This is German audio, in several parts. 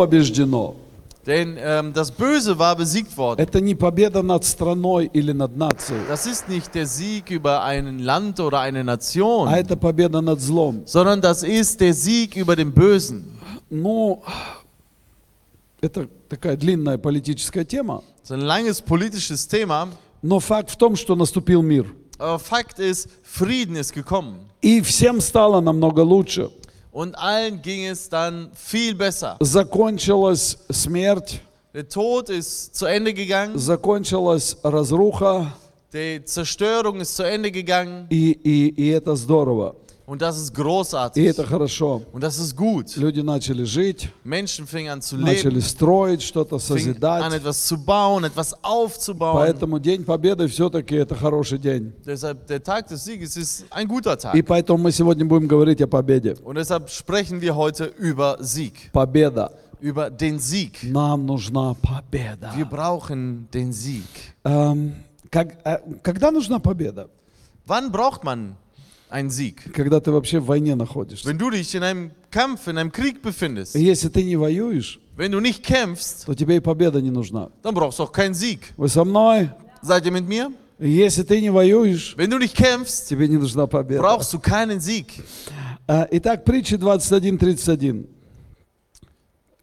побеждено. Denn ähm, das Böse war besiegt worden. Это не победа над страной или над нацией, Das ist nicht der Sieg über ein Land oder eine Nation, а это победа над злом. sondern das ist der Sieg über den Bösen. Ну, это такая длинная политическая тема, Das ist ein langes politisches Thema, но факт в том, что наступил мир. Fakt ist, Frieden ist gekommen. И всем стало намного лучше. Und allen ging es dann viel besser. Закончилась смерть, Der Tod ist zu Ende gegangen, закончилась разруха, die Zerstörung ist zu Ende gegangen и, и, и это здорово, Und das ist и großartig. это хорошо. Und das ist gut. Люди начали жить, Menschen fingen an zu начали leben, строить, что-то fingen an созидать. etwas zu bauen, etwas aufzubauen. Поэтому День Победы все-таки это хороший день. Deshalb der Tag des Sieges ist ein guter Tag. И поэтому мы сегодня будем говорить о победе. Und deshalb sprechen wir heute über Sieg, Победа. über den Sieg. Нам нужна победа. Wir brauchen den Sieg. Эм, как- э, когда нужна победа? Wann braucht man einen Sieg? Когда ты вообще в войне находишься. Wenn du dich in einem Kampf, in einem Krieg befindest, Если ты не воюешь, wenn du nicht kämpfst, то тебе и победа не нужна. dann brauchst du auch keinen Sieg. Вы со мной? Seid ihr mit mir? Если ты не воюешь, Wenn du nicht kämpfst, тебе не нужна победа. brauchst du keinen Sieg. Э, Итак, притча 21.31.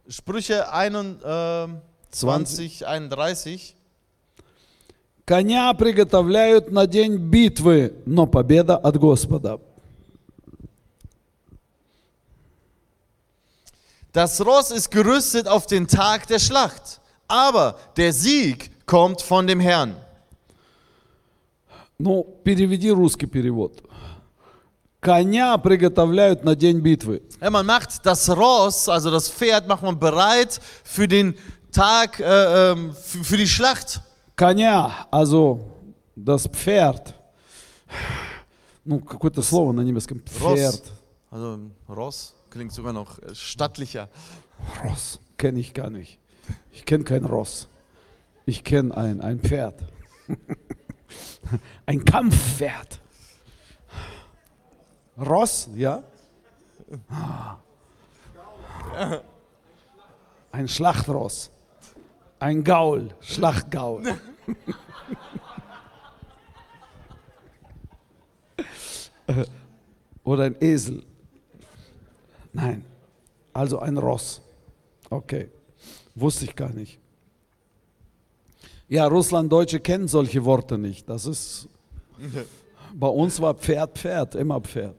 Sprüche 21, 31. Коня приготовляют на день битвы, но победа от Господа. Das Ross ist gerüstet auf den Tag der Schlacht, aber der Sieg kommt von dem Herrn. Ну, переведи русский перевод. Коня приготовляют на день битвы. Ja, man macht das Ross, also das Pferd, macht man bereit für den Tag, äh, ähm, für die Schlacht. Коня, also das Pferd. Ну, какое-то слово на немецком. Ross. Pferd. Also Ross klingt sogar noch äh, stattlicher. Ross kenne ich gar nicht. Ich kenne kein Ross. Ich kenne ein, ein Pferd. ein Kampfpferd. Ross, ja? Ein Schlachtross. Ein Gaul, Schlachtgaul. Oder ein Esel. Nein, also ein Ross. Okay, wusste ich gar nicht. Ja, Russlanddeutsche kennen solche Worte nicht. Das ist, bei uns war Pferd, Pferd, immer Pferd.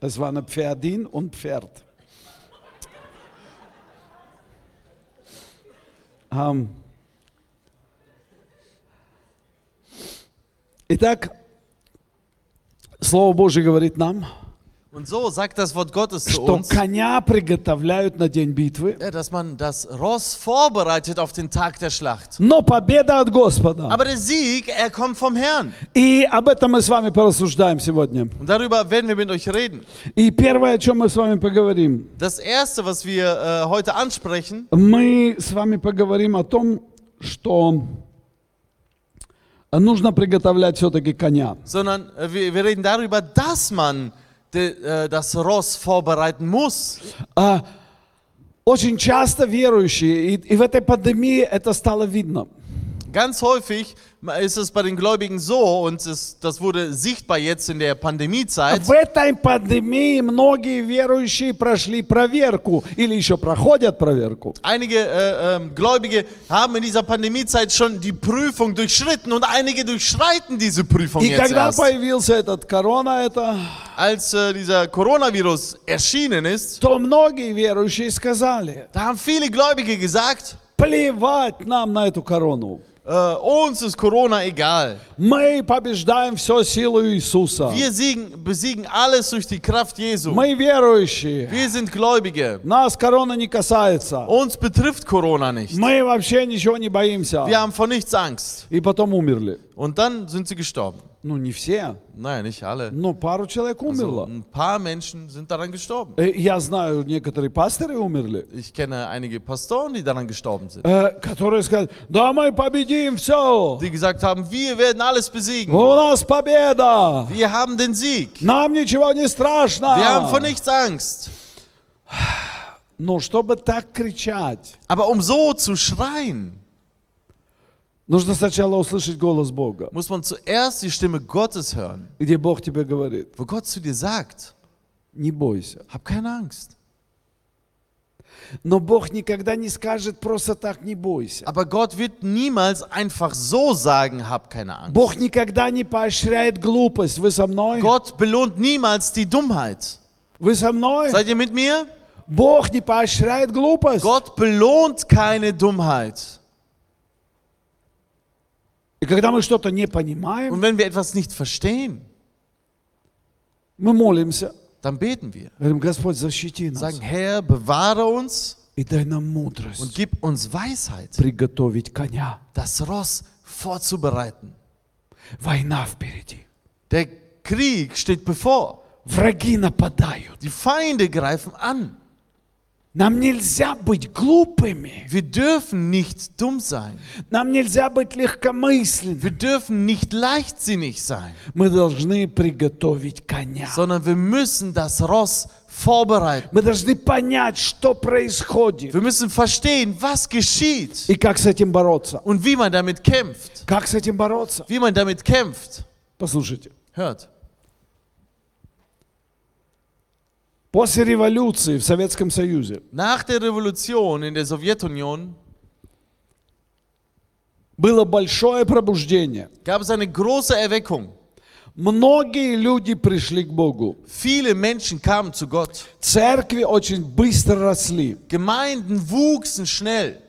Es war eine Pferdin und Pferd. Ähm, Итак, Слово Божье говорит нам, Und so sagt das Wort Gottes zu что uns, коня приготовляют на день битвы, ja, dass man das Ross vorbereitet auf den Tag der Schlacht. но победа от Господа. Aber der Sieg, er kommt vom Herrn. И об этом мы с вами порассуждаем сегодня. Und darüber werden wir mit euch reden. И первое, о чем мы с вами поговорим, Das erste, was wir äh, heute ansprechen, мы с вами поговорим о том, что нужно приготовлять все-таки коня. sondern äh, wir, wir reden darüber, dass man de, äh, das Ross vorbereiten muss. А, очень часто верующие, и, и в этой пандемии это стало видно, Ganz häufig ist es bei den Gläubigen so, und es, das wurde sichtbar jetzt in der Pandemiezeit, в этой пандемии многие верующие прошли проверку или еще проходят проверку. einige äh, ähm, Gläubige haben in dieser Pandemiezeit schon die Prüfung durchschritten und einige durchschreiten diese Prüfung И jetzt когда erst. появился этот корона, это, Als äh, dieser Coronavirus erschienen ist, то многие верующие сказали, da haben viele Gläubige gesagt, плевать нам на эту корону. äh, uns ist Corona egal. Мы побеждаем все силой Иисуса. Wir siegen, besiegen alles durch die Kraft Jesu. Мы верующие. Wir sind Gläubige. Нас корона не касается. Uns betrifft Corona nicht. Мы вообще ничего не боимся. Wir haben vor nichts Angst. И потом умерли. Und dann sind sie gestorben. Ну, не все, Naja, nicht alle. но пару человек Also, умерло. ein paar Menschen sind daran gestorben. Э, Я знаю, некоторые пасторы умерли, Ich kenne einige Pastoren, die daran gestorben sind. э, которые сказали, да мы победим все. Die gesagt haben, wir werden alles besiegen. У нас победа. Wir haben den Sieg. Нам ничего не Wir haben vor страшно. nichts Angst. Но чтобы так кричать, Aber um so zu schreien, нужно сначала услышать голос Бога, muss man zuerst die Stimme Gottes hören, где Бог тебе говорит, wo Gott zu dir sagt, не бойся. hab keine Angst. Но Бог никогда не скажет просто так, не бойся. Aber Gott wird niemals einfach so sagen, hab keine Angst. Бог никогда не поощряет глупость. Вы со мной? Gott belohnt niemals die Dummheit. Вы со мной? Seid ihr mit mir? Бог не поощряет глупость. Gott belohnt keine Dummheit. И когда мы что-то не понимаем, Und wenn wir etwas nicht verstehen, мы молимся. dann beten wir. Говорим, Господь, защити нас. Sagen, Herr, bewahre uns И дай нам und мудрость gib uns Weisheit, приготовить коня. das Ross vorzubereiten. Война впереди. Der Krieg steht bevor. Враги нападают. Die Feinde greifen an. Нам нельзя быть глупыми. Wir dürfen nicht dumm sein. Нам нельзя быть легкомысленными. Wir dürfen nicht leichtsinnig sein, Мы должны приготовить коня. sondern wir müssen das Ross vorbereiten. Мы должны понять, что происходит Wir müssen verstehen, was geschieht и как с этим бороться. und wie man damit kämpft. Как с этим бороться? Wie man damit kämpft. Послушайте. Hört. После революции в Советском Союзе Nach der Revolution in der Sowjetunion было большое пробуждение. gab es eine große Erweckung. Многие люди пришли к Богу. Viele Menschen kamen zu Gott. Церкви очень быстро росли. Gemeinden wuchsen schnell.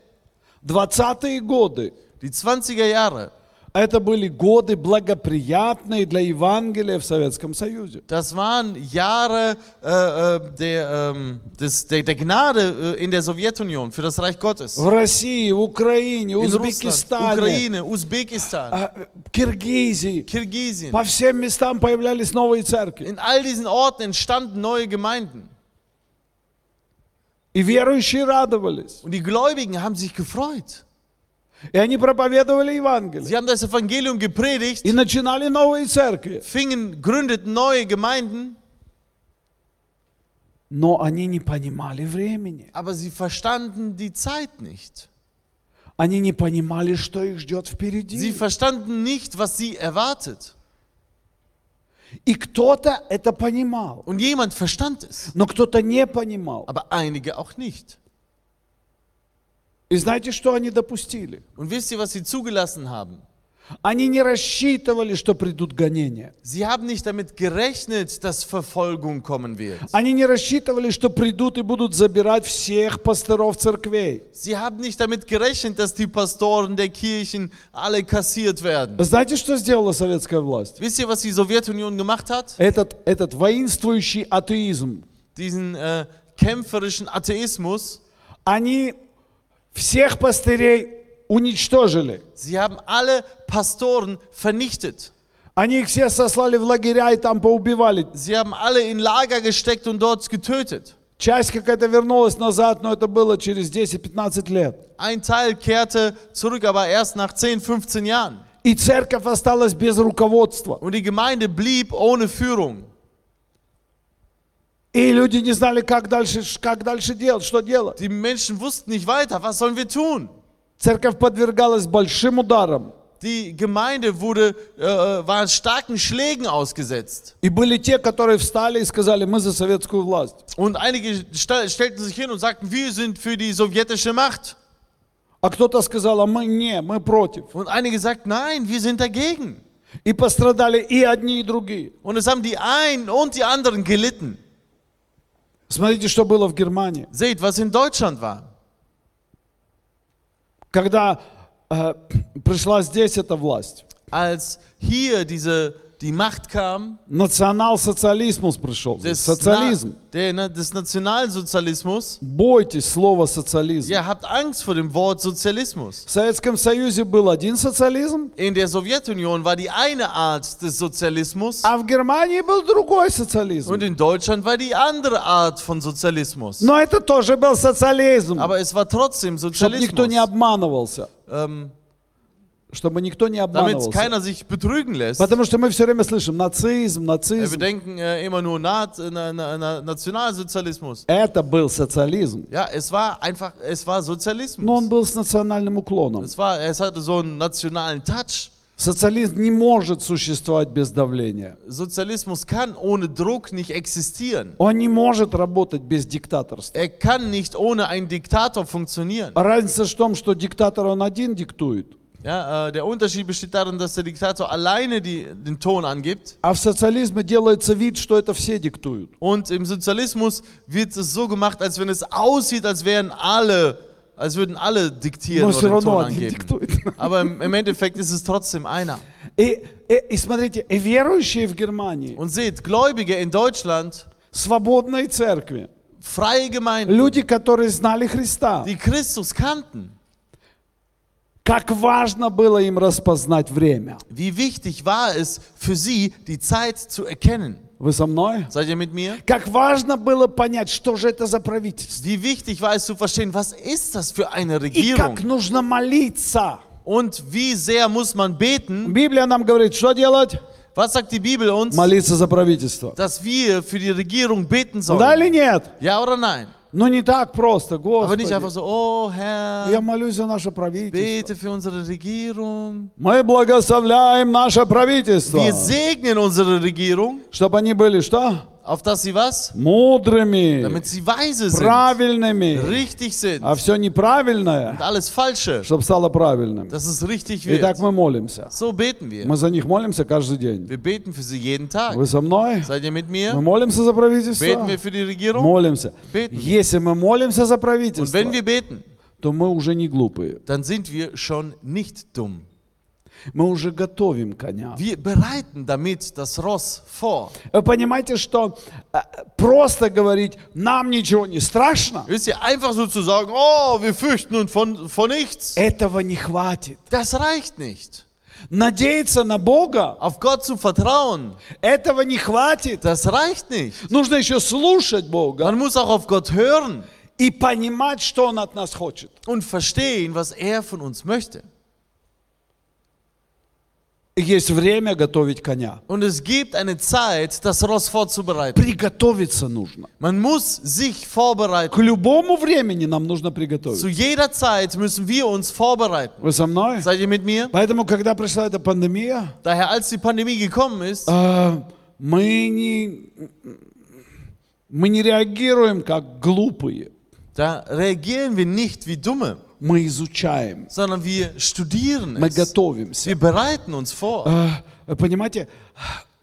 20-е годы Die 20er Jahre, это были годы благоприятные для Евангелия в Советском Союзе. das waren Jahre äh, äh, der, ähm, des, der, der Gnade äh, in der Sowjetunion für das Reich Gottes. В России, в Украине, In Russland, Узбекистане, Ukraine, Usbekistan, а, Киргизии. Kirgisien. По всем местам появлялись новые церкви. In all diesen Orten entstanden neue Gemeinden. И верующие радовались. Und die Gläubigen haben sich gefreut. И они проповедовали Евангелие. Sie haben das Evangelium gepredigt, И начинали новые церкви. fingen, gründeten neue Gemeinden, Но они не понимали времени. aber sie verstanden die Zeit nicht. Они не понимали, что их ждет Sie впереди. verstanden nicht, was sie erwartet. И кто-то это понимал. Und jemand verstand es, Но кто-то не понимал. aber einige auch nicht. И знаете, что они допустили? Und wisst ihr, was sie zugelassen haben? Они не рассчитывали, что придут гонения. Sie haben nicht damit gerechnet, dass Verfolgung kommen wird. Они не рассчитывали, что придут и будут забирать всех пасторов церквей. Sie haben nicht damit gerechnet, dass die Pastoren der Kirchen alle kassiert werden. Знаете, что сделала советская власть? Wisst ihr, was die Sowjetunion gemacht hat? Этот, этот воинствующий атеизм. Diesen äh, kämpferischen Atheismus. Они всех пастырей уничтожили. Sie haben alle Pastoren vernichtet. Они их все сослали в лагеря и там поубивали. Sie haben alle in Lager gesteckt und dort getötet. Часть какая-то вернулась назад, но это было через 10-15 лет. Ein Teil kehrte zurück, aber erst nach 10, 15 Jahren. И церковь осталась без руководства. Und die Gemeinde blieb ohne Führung. И люди не знали, как дальше, как дальше делать, что делать. Die Menschen wussten nicht weiter, was sollen wir tun? Церковь подвергалась большим ударам. Die Gemeinde wurde, äh, war starken Schlägen ausgesetzt. И были те, которые встали и сказали, мы за советскую власть. Und einige sta- stellten sich hin und sagten, wir sind für die sowjetische Macht. А кто-то сказал, а мы не, мы против. Und einige sagten, nein, wir sind dagegen. И пострадали и одни, и другие. Und es haben die einen und die anderen gelitten. Смотрите, что было в Германии. Seht, was in Deutschland war. Когда э, пришла здесь эта власть, Als hier diese, die Macht kam, национал-социализм пришел. des, Социализм. Na, der, na- des Nationalsozialismus, Бойтесь слова социализм. ihr habt Angst vor dem Wort Sozialismus. В Советском Союзе был один социализм, In der Sowjetunion war die eine Art des Sozialismus а в Германии был другой социализм. und in Deutschland war die andere Art von Sozialismus. Но это тоже был социализм, Aber es war trotzdem чтобы никто не Sozialismus. обманывался. Ähm, чтобы никто не damit обманывался. keiner sich betrügen lässt. Потому что мы все время слышим нацизм, Äh, Wir нацизм. denken äh, immer nur Na na na na Nationalsozialismus. Это был социализм. Ja, es war einfach, es war Но он Sozialismus. был с национальным уклоном. Es war, es hatte so einen nationalen Touch. Социализм не может существовать без давления. Sozialismus kann ohne Druck nicht existieren. Он не может работать без диктаторства. Er kann nicht ohne einen Diktator funktionieren. Разница в том, что диктатор он один диктует, Ja, äh, der Unterschied besteht darin, dass der Diktator alleine die, den Ton angibt. а в социализме делается вид, что это все диктуют. Und im Sozialismus wird es so gemacht, als wenn es aussieht, als wären alle, als würden alle diktieren Но все oder den Ton равно один angeben. диктует. Aber im, im Endeffekt ist es trotzdem einer. И, и, и смотрите, и верующие в Германии, Und seht, Gläubige in Deutschland, свободные церкви, freie Gemeinden, люди, которые знали Христа, die Christus kannten, как важно было им распознать время. wie wichtig war es für sie, die Zeit zu erkennen. Вы со мной? Seid ihr mit mir? Как важно было понять, что же это за правительство. Wie wichtig war es zu verstehen, was ist das für eine И Regierung? как нужно молиться. Und wie sehr muss man beten? Библия нам говорит, что делать? Was sagt die Bibel uns? Молиться за правительство. Dass wir für die Regierung beten Да sollen. или нет? Ja oder nein? Ну не так просто, Aber nicht Господи. so, oh Herr, Я молюсь за наше правительство. bete für unsere Regierung. Мы благословляем наше правительство, Wir segnen unsere Regierung, чтобы они были что? auf dass sie was? Мудрыми, Damit sie weise sind, правильными, richtig sind. а все неправильное, Und alles Falsche, чтобы стало правильным. dass es richtig Итак, wird. мы молимся. So beten wir. Мы за них молимся каждый день. Wir beten für sie jeden Tag. Вы со мной? Seid ihr mit Мы mir? молимся за правительство? Beten wir für die Regierung? Молимся. Beten. Если мы молимся за Und правительство, wenn wir beten, то мы уже не глупые. dann sind wir schon nicht dumm. Мы уже готовим коня. Wir bereiten damit das Ross vor. Вы понимаете, что э, просто говорить, нам ничего не страшно, Wisst ihr, einfach so zu sagen, oh, wir fürchten uns von, von nichts, этого не хватит. das reicht nicht. Надеяться на Бога, Auf Gott zu vertrauen, этого не хватит. das reicht nicht. Нужно еще слушать Бога Man muss auch auf Gott hören и понимать, что Он от нас хочет. und verstehen, was er von uns möchte. Есть время готовить коня. Und es gibt eine Zeit, das Ross vorzubereiten. Приготовиться нужно. Man muss sich vorbereiten. К любому времени нам нужно Zu приготовиться. jeder Zeit müssen wir uns vorbereiten. Вы со мной? Seid ihr mit mir? Поэтому, когда пришла эта пандемия, Daher, als die Pandemie gekommen ist, а, мы не, мы не реагируем как глупые. da reagieren wir nicht wie Dumme, Мы изучаем, sondern wir studieren мы es. готовимся. Wir bereiten uns vor. А, Вы понимаете,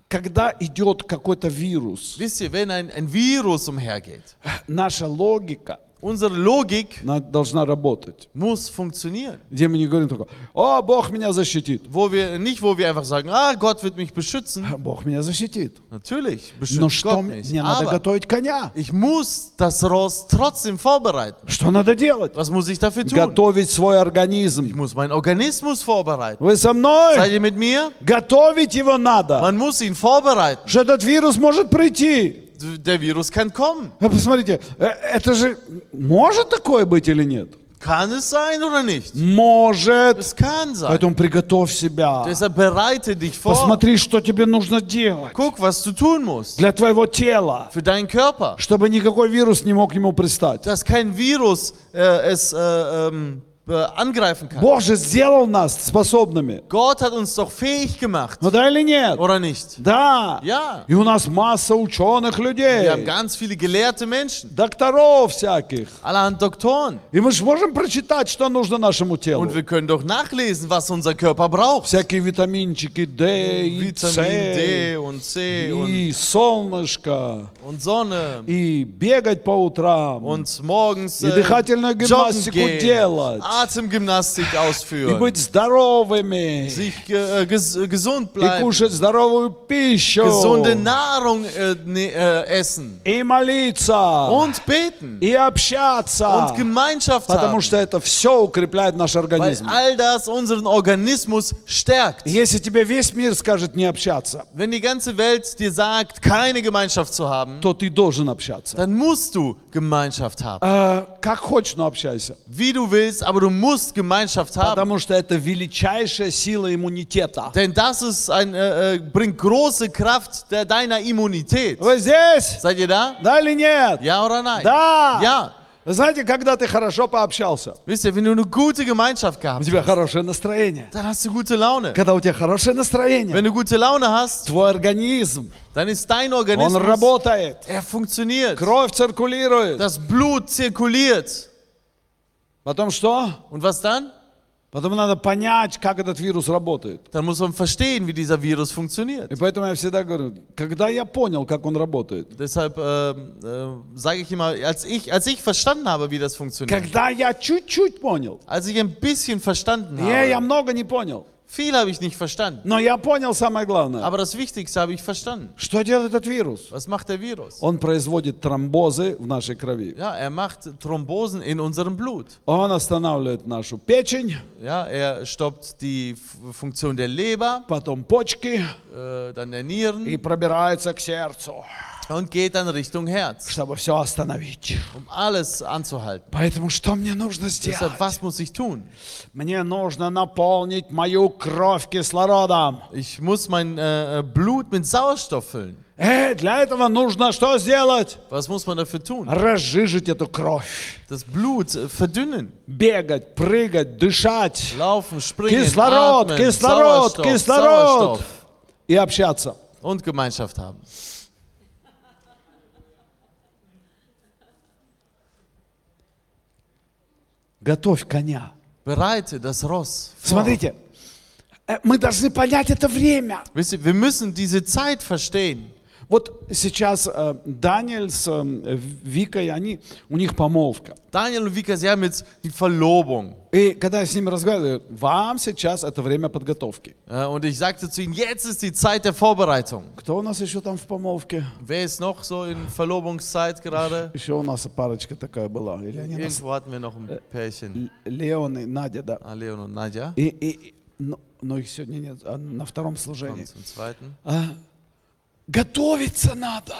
когда идет какой-то вирус, Wisst ihr, wenn ein, ein Virus umhergeht, наша логика unsere Logik она должна работать. muss funktionieren. Где мы не говорим только, о, Бог меня защитит. Wo wir, nicht, wo wir einfach sagen, ah, Gott wird mich beschützen. Bог меня защитит. Natürlich, Но beschützt что Gott мне mich. мне надо Aber готовить коня? ich muss das Ross trotzdem vorbereiten. Что надо делать? Was muss ich dafür tun? Готовить свой Ich организм. muss meinen Organismus vorbereiten. Вы со мной? Seid ihr mit mir? Готовить его надо. Man muss ihn vorbereiten. Что этот вирус может прийти. Der Virus kann kommen. А Посмотрите, э, это же может такое быть или нет? Kann es sein oder nicht? Может. Es kann sein. Поэтому приготовь себя. Deshalb bereite dich vor. Посмотри, что тебе нужно делать Guck, was du tun musst. для твоего тела, Für deinen Körper. чтобы никакой вирус не мог ему пристать. Dass kein Virus äh, es äh, ähm, äh, angreifen kann. Бог же сделал нас способными. Gott hat uns doch fähig gemacht. Ну да или нет? Oder nicht? Да. Ja. И у нас масса ученых Wir haben людей, ganz viele gelehrte Menschen. докторов всяких. Allerhand Doktoren. И мы же можем прочитать, что нужно нашему телу. Und wir können doch nachlesen, was unser Körper braucht. Всякие витаминчики D и Vitamin C, D und C und, и солнышко, und Sonne. и бегать по утрам, Und morgens и äh, дыхательную joggen гимнастику gehen, делать, Atemgymnastik и ausführen, быть здоровыми, sich äh, ges gesund и bleiben, кушать здоровую пищу, gesunde Nahrung äh, ne, äh, essen и молиться, und beten и общаться, und Gemeinschaft потому haben, что это все укрепляет наш weil организм. all das unseren Organismus stärkt. Если тебе весь мир скажет не общаться, Wenn die ganze Welt dir sagt, keine Gemeinschaft zu haben, то ты должен общаться. dann musst du Gemeinschaft haben. Э, как хочешь, но общайся. Wie du willst, aber du musst Gemeinschaft haben. Потому что это величайшая сила иммунитета. Denn das ist ein, äh, äh, bringt große Kraft der, deiner Immunität. Вы здесь? Seid ihr da? Да или нет? Ja oder nein? Да. Ja. Вы знаете, когда ты хорошо пообщался, Wisst ihr, wenn du eine gute Gemeinschaft у gehabt тебя hast, хорошее настроение. dann hast du gute Laune. Когда у тебя хорошее настроение, Wenn du gute Laune hast, твой организм, dann ist dein он Organismus, работает, er funktioniert. кровь циркулирует. Das Blut zirkuliert. Потом что? Und was dann? Потом надо понять, как этот вирус работает. Dann muss man verstehen, wie dieser Virus funktioniert. И поэтому я всегда говорю, когда я понял, как он работает, Deshalb ähm, äh, sage ich immer, als ich, als ich verstanden habe, wie das funktioniert, когда я чуть-чуть понял, als ich ein bisschen verstanden я, я habe, много не понял, viel habe ich nicht verstanden, но я понял самое главное. aber das Wichtigste habe ich verstanden. Что делает этот вирус? Was macht der Virus? Он производит тромбозы в нашей крови. Ja, er macht Thrombosen in unserem Blut. Он останавливает нашу печень, Ja, er stoppt die F Funktion der Leber, потом почки äh, dann der Nieren и пробирается к сердцу, und geht dann Richtung Herz, чтобы все остановить. um alles anzuhalten. Поэтому что мне нужно сделать? Deshalb, was muss ich tun? Мне нужно наполнить мою кровь кислородом. Ich muss mein äh, Blut mit Sauerstoff füllen. Э, для этого нужно что сделать? Was muss man dafür tun? Разжижить эту кровь. Das Blut äh, verdünnen. Бегать, прыгать, дышать Laufen, springen, Кислород, atmen, кислород, Sauerstoff, кислород. Sauerstoff и общаться. und Gemeinschaft haben. Готовь коня. Bereite das Ross vor. Смотрите, э, мы должны понять это время. Wir müssen diese Zeit verstehen. Вот сейчас э, Даниэль с э, Викой, они, у них помолвка. Daniel und Vika, sie haben jetzt die Verlobung. И когда я с ними разговариваю, вам сейчас это время подготовки. Ja, und ich sagte zu ihnen, jetzt ist die Zeit der Vorbereitung. Кто у нас еще там в помолвке? Wer ist noch so in Verlobungszeit gerade? Еще у нас парочка такая была. Или они нас... Irgendwo hatten wir noch ein Pärchen. Л- Леон и Надя, да. Ah, Leon und Nadja. И, и, но, но их сегодня нет, а на втором служении. Kommt zum zweiten. А, готовиться надо.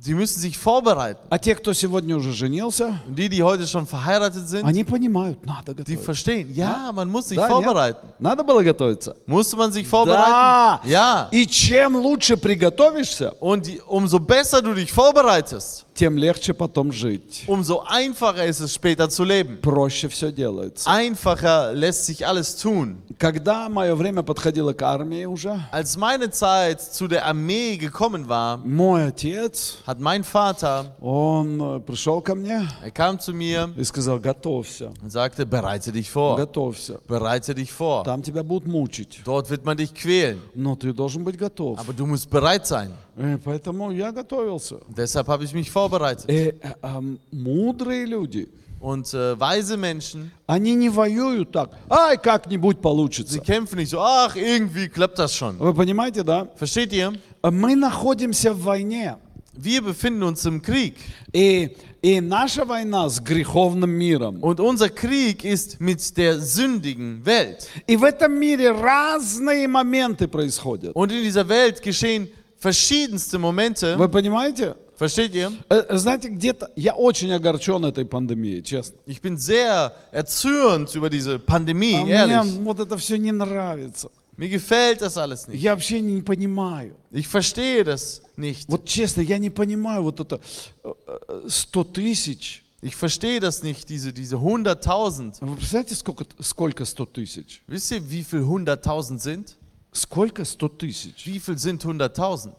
Sie müssen sich vorbereiten. А те, кто сегодня уже женился, die, die heute schon verheiratet sind, они понимают, надо die готовиться. verstehen. Ja, man muss sich Да, нет? vorbereiten. Надо было готовиться. Musste man sich vorbereiten? Да. Ja. И чем лучше приготовишься, Und die, umso besser du dich vorbereitest, тем легче потом жить. umso einfacher ist es später zu leben. Проще все делается. Einfacher lässt sich alles tun. Когда мое время подходило к армии уже, Als meine Zeit zu der Armee gekommen war, мой отец, hat mein Vater, он э, пришел ко мне er kam zu mir и сказал, готовься, und sagte, bereite dich vor, готовься. bereite dich vor. Там тебя будут мучить, Dort wird man dich quälen, но ты должен быть готов. aber du musst bereit sein. Э, Поэтому я готовился. Deshalb habe ich mich vorbereitet. Э, э, а, мудрые люди, Und äh, weise Menschen, они не воюют так, ай, как-нибудь sie получится. kämpfen nicht so, ach, irgendwie klappt das schon. Вы понимаете, да? Versteht ihr? Мы находимся в войне. Wir befinden uns im Krieg. И, и наша война с греховным миром. Und unser Krieg ist mit der sündigen Welt. И в этом мире разные моменты происходят. Und in dieser Welt geschehen verschiedenste Momente. Вы понимаете? Versteht ihr? Э, Знаете, где-то я очень огорчен этой пандемией, честно. Ich bin sehr erzürnt über diese Pandemie, А мне ehrlich. вот это все не нравится. Mir gefällt das alles nicht. Я вообще не понимаю. Ich verstehe das nicht. Вот честно, я не понимаю вот это э, э, 100 тысяч. Ich verstehe das nicht, diese, diese 100.000. Вы представляете, сколько, сколько 100 тысяч? Wisst ihr, wie viel 100.000 sind? Сколько 100 тысяч? Wie viel sind 100.000?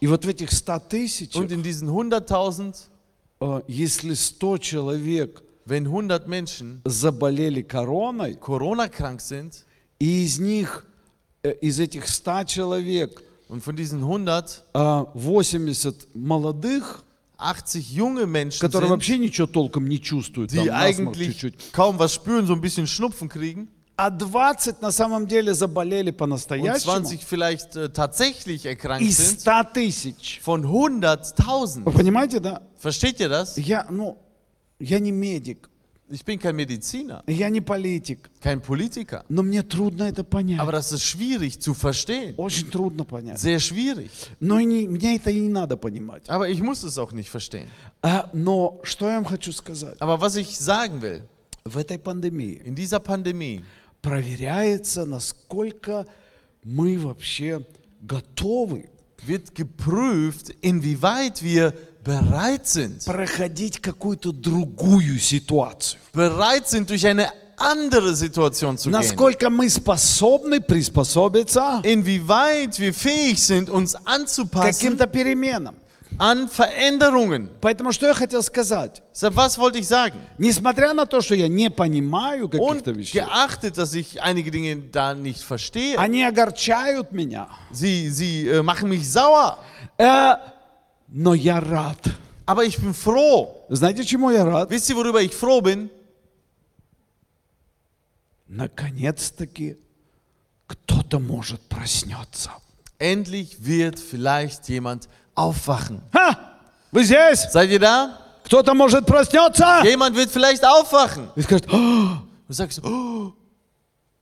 И вот в этих 100 тысячах, Und in diesen 100.000, э, если 100 человек wenn 100 Menschen заболели короной, Corona-krank sind и из них, э, из этих 100 человек, und von diesen 100 э, 80 молодых, 80 junge Menschen которые sind, вообще ничего толком не чувствуют, там die насморк eigentlich чуть-чуть, kaum was spüren, so ein bisschen Schnupfen kriegen а 20 на самом деле заболели und по-настоящему 20 vielleicht äh, tatsächlich erkrankt из sind, 100 тысяч. von Вы 100.000. понимаете, да? Versteht ihr das? Я, ну, я не медик, Ich bin kein Mediziner, я не политик, kein Politiker. но мне трудно это понять. Aber das ist schwierig zu verstehen. Очень трудно понять. Sehr schwierig. Но и не, мне это и не надо понимать. Aber ich muss es auch nicht verstehen. А, но что я вам хочу сказать? Aber was ich sagen will, в этой пандемии In dieser Pandemie проверяется, насколько мы вообще готовы wird geprüft, inwieweit wir bereit sind, проходить какую-то другую ситуацию. bereit sind, durch eine andere Situation zu gehen. Насколько мы способны приспособиться Inwieweit wir fähig sind, uns anzupassen каким-то переменам. an Veränderungen. Поэтому что я хотел сказать? Deshalb, was wollte ich sagen? Несмотря на то, что я не понимаю каких-то Und вещей, geachtet, dass ich einige Dinge da nicht verstehe. они огорчают меня. Sie, sie äh, machen mich sauer. Э, но я рад. Aber ich bin froh. Знаете, чему я рад? Wisst ihr, worüber ich froh bin? Наконец-таки кто-то может проснется. Endlich wird vielleicht jemand aufwachen. Ха! Вы здесь? Seid ihr da? Кто-то может проснется? Jemand wird vielleicht aufwachen. И скажет, «А, Du sagst, oh,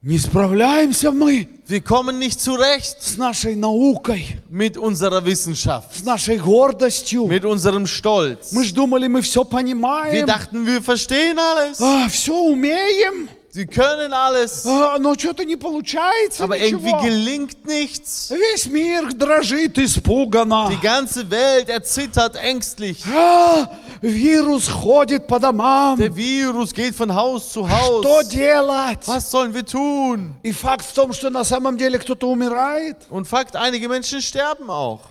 не справляемся мы wir kommen nicht zurecht с нашей наукой, mit unserer Wissenschaft, с нашей гордостью. mit unserem Stolz. Мы же думали, мы все Wir понимаем, dachten, wir verstehen alles. все умеем, Sie können alles. а, но что-то не получается Aber irgendwie ничего. gelingt nichts. Весь мир дрожит испуганно. Die ganze Welt erzittert ängstlich. А, вирус ходит по домам. Der Virus geht von Haus zu Haus. Что делать? Was sollen wir tun? И факт в том, что на самом деле кто-то умирает. Und Fakt, einige Menschen sterben auch.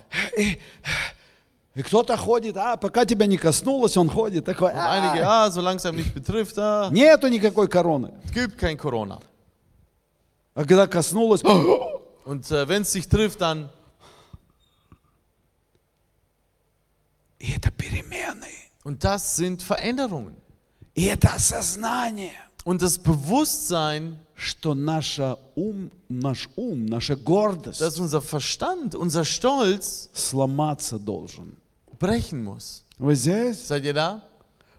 И, и кто-то ходит, а пока тебя не коснулось, он ходит такой. Und einige, «А, ja, so langsam nicht betrifft, da Нету никакой короны. gibt kein Corona. А когда коснулось, Und äh, wenn es sich trifft, dann и это перемены. und das sind Veränderungen. И это осознание, Und das Bewusstsein, что наша ум, наш ум, наша гордость dass unser Verstand, unser Stolz сломаться должен. brechen muss. Вы здесь? Seid ihr da?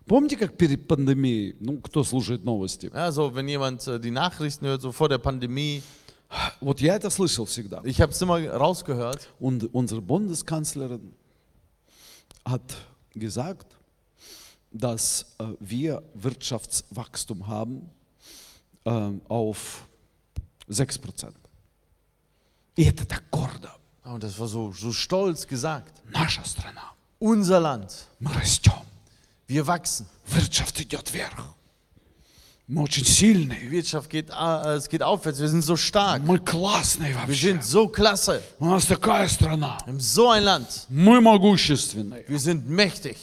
Помните, как перед пандемией, ну, кто слушает новости? Ja, so wenn jemand äh, die Nachrichten hört, so vor der Pandemie, Вот я это слышал всегда. ich habe es immer rausgehört. Und unsere Bundeskanzlerin hat gesagt, dass äh, wir Wirtschaftswachstum haben äh, auf 6%. И это так гордо. Und das war so, so stolz gesagt. Наша страна. Unser Land, Мы растем. wir wachsen. Wirtschaft идет вверх. Мы очень Die сильные. Wirtschaft geht, äh, es geht aufwärts, wir sind so stark. Мы классные Wir вообще. sind so klasse. У нас такая страна. Wir haben so ein Land. Мы могущественные. Wir sind mächtig.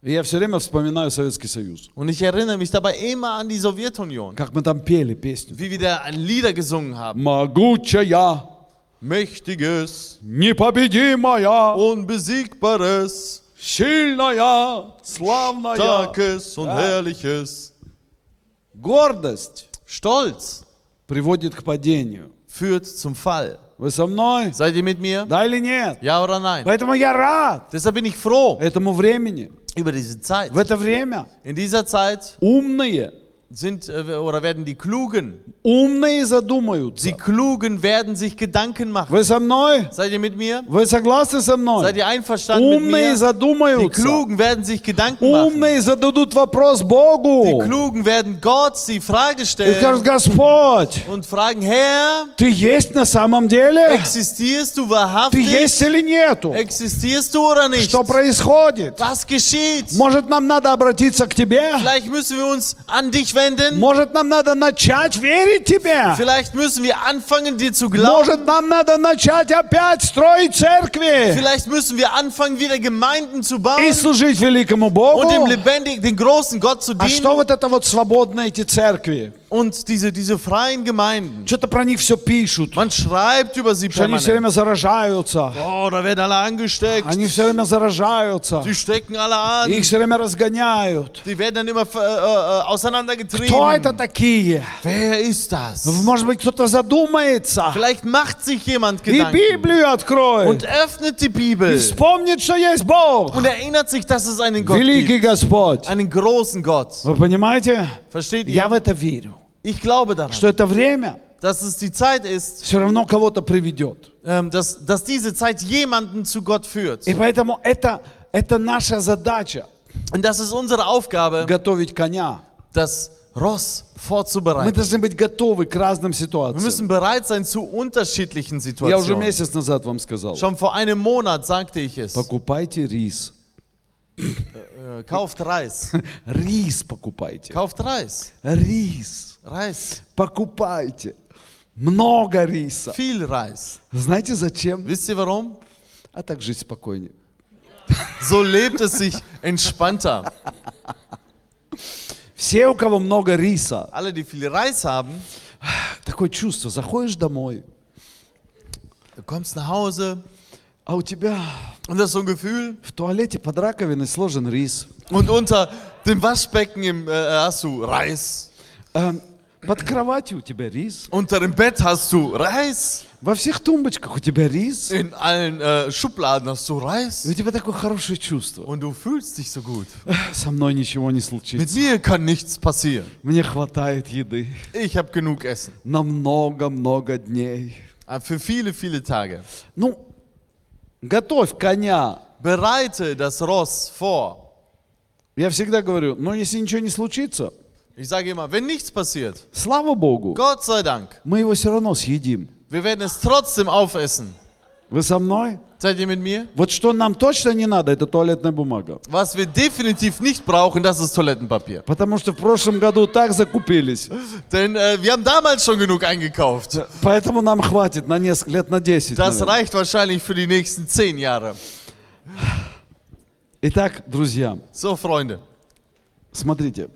И я все время вспоминаю Советский Союз. Und ich erinnere mich dabei immer an die Sowjetunion, Как мы там пели песню. wie wir da Lieder gesungen haben. Могучая, Mächtiges, непобедимая, unbesiegbares, сильная, славная. starkes und herrliches. Гордость Stolz приводит к падению. führt zum Fall. Вы со мной? Seid ihr mit mir? Да или нет? Ja oder nein? Поэтому я рад Deshalb bin ich froh этому времени. über diese Zeit. В это время In dieser Zeit умные, sind äh, oder werden die Klugen, умные задумаются. die Klugen werden sich Gedanken machen. Вы со мной? Seid ihr mit mir? Вы согласны со Seid мной? ihr einverstanden mit Умные mir? Die задумаются. Klugen werden sich Gedanken machen. Умные зададут вопрос Die Богу. Klugen werden Gott die Frage И stellen скажут, Господь, und fragen, Herr, ты есть на самом деле? existierst du Ты wahrhaftig? есть или нету? Existierst du oder nicht? Что происходит? Was geschieht? Может, нам надо обратиться к Тебе? Vielleicht müssen wir uns an dich wenden. Может, нам надо начать верить Тебе? Vielleicht müssen wir anfangen, dir zu glauben. Может, нам надо начать опять строить церкви Vielleicht müssen wir anfangen, wieder Gemeinden zu bauen и служить великому Богу? und dem lebendigen, den großen Gott zu А что dienen. вот это вот свободные эти церкви? Und diese, diese freien Gemeinden, Что-то про них все пишут, man schreibt über sie что они все permanent. время заражаются. Oh, da werden alle angesteckt. Они все время заражаются. Die stecken alle an. Их все время разгоняют. Die werden dann immer äh, äh, Кто это auseinandergetrieben. такие? Wer ist das? Может быть, кто-то задумается Vielleicht macht sich jemand и Gedanken Библию откроет und öffnet die и Bibel вспомнит, что есть Бог. und erinnert sich, dass es einen Gott Великий gibt. Господь. Einen großen Gott. Вы понимаете? Versteht Я ihr? в это верю. Ich glaube daran, Что это время dass es die Zeit ist, все равно кого-то приведет. ähm, dass, dass diese Zeit jemanden zu Gott führt. И поэтому это, это наша задача Und das ist unsere Aufgabe, готовить коня. das Ross Мы vorzubereiten. должны быть готовы к разным Wir ситуациям. müssen bereit sein zu unterschiedlichen Я уже Situationen. месяц назад вам сказал. Schon vor einem Monat sagte ich es. Покупайте рис. Äh, Kauft Reis. Рис покупайте. Kauft Reis. Рис. Reis. Покупайте. Много риса. Viel Reis. Знаете зачем? Wisst ihr warum? А так жить спокойнее. So lebt es sich entspannter. Все, у кого много риса, Alle, die viel Reis haben, такое чувство, заходишь домой, du kommst nach Hause а у тебя und das ist so ein Gefühl. в туалете под раковиной сложен рис. Und unter dem Waschbecken im, äh, hast du Reis. А, под кроватью у тебя рис. Unter dem Bett hast du Reis. Во всех тумбочках у тебя рис. In allen äh, Schubladen hast du Reis. И у тебя такое хорошее чувство. Und du fühlst dich so gut. Со мной ничего не Mit случится. mir kann nichts passieren. Мне хватает еды Ich habe genug Essen. на много-много дней. Äh, Für viele, viele Tage. Ну, готовь коня. Bereite das Ross vor. Я всегда говорю, но если ничего не случится, Ich sage immer, wenn nichts passiert, слава Богу, Gott sei Dank, мы его все равно съедим. wir werden es trotzdem aufessen. Вы со мной? Seid ihr mit mir? Вот что нам точно не надо, это туалетная бумага. Was wir definitiv nicht brauchen, das ist Toilettenpapier. Потому что в прошлом году так закупились. Denn äh, wir haben damals schon genug eingekauft. Поэтому нам хватит на несколько лет, на 10. Das наверное. reicht wahrscheinlich für die nächsten zehn Jahre. Итак, друзья, So, Freunde, смотрите,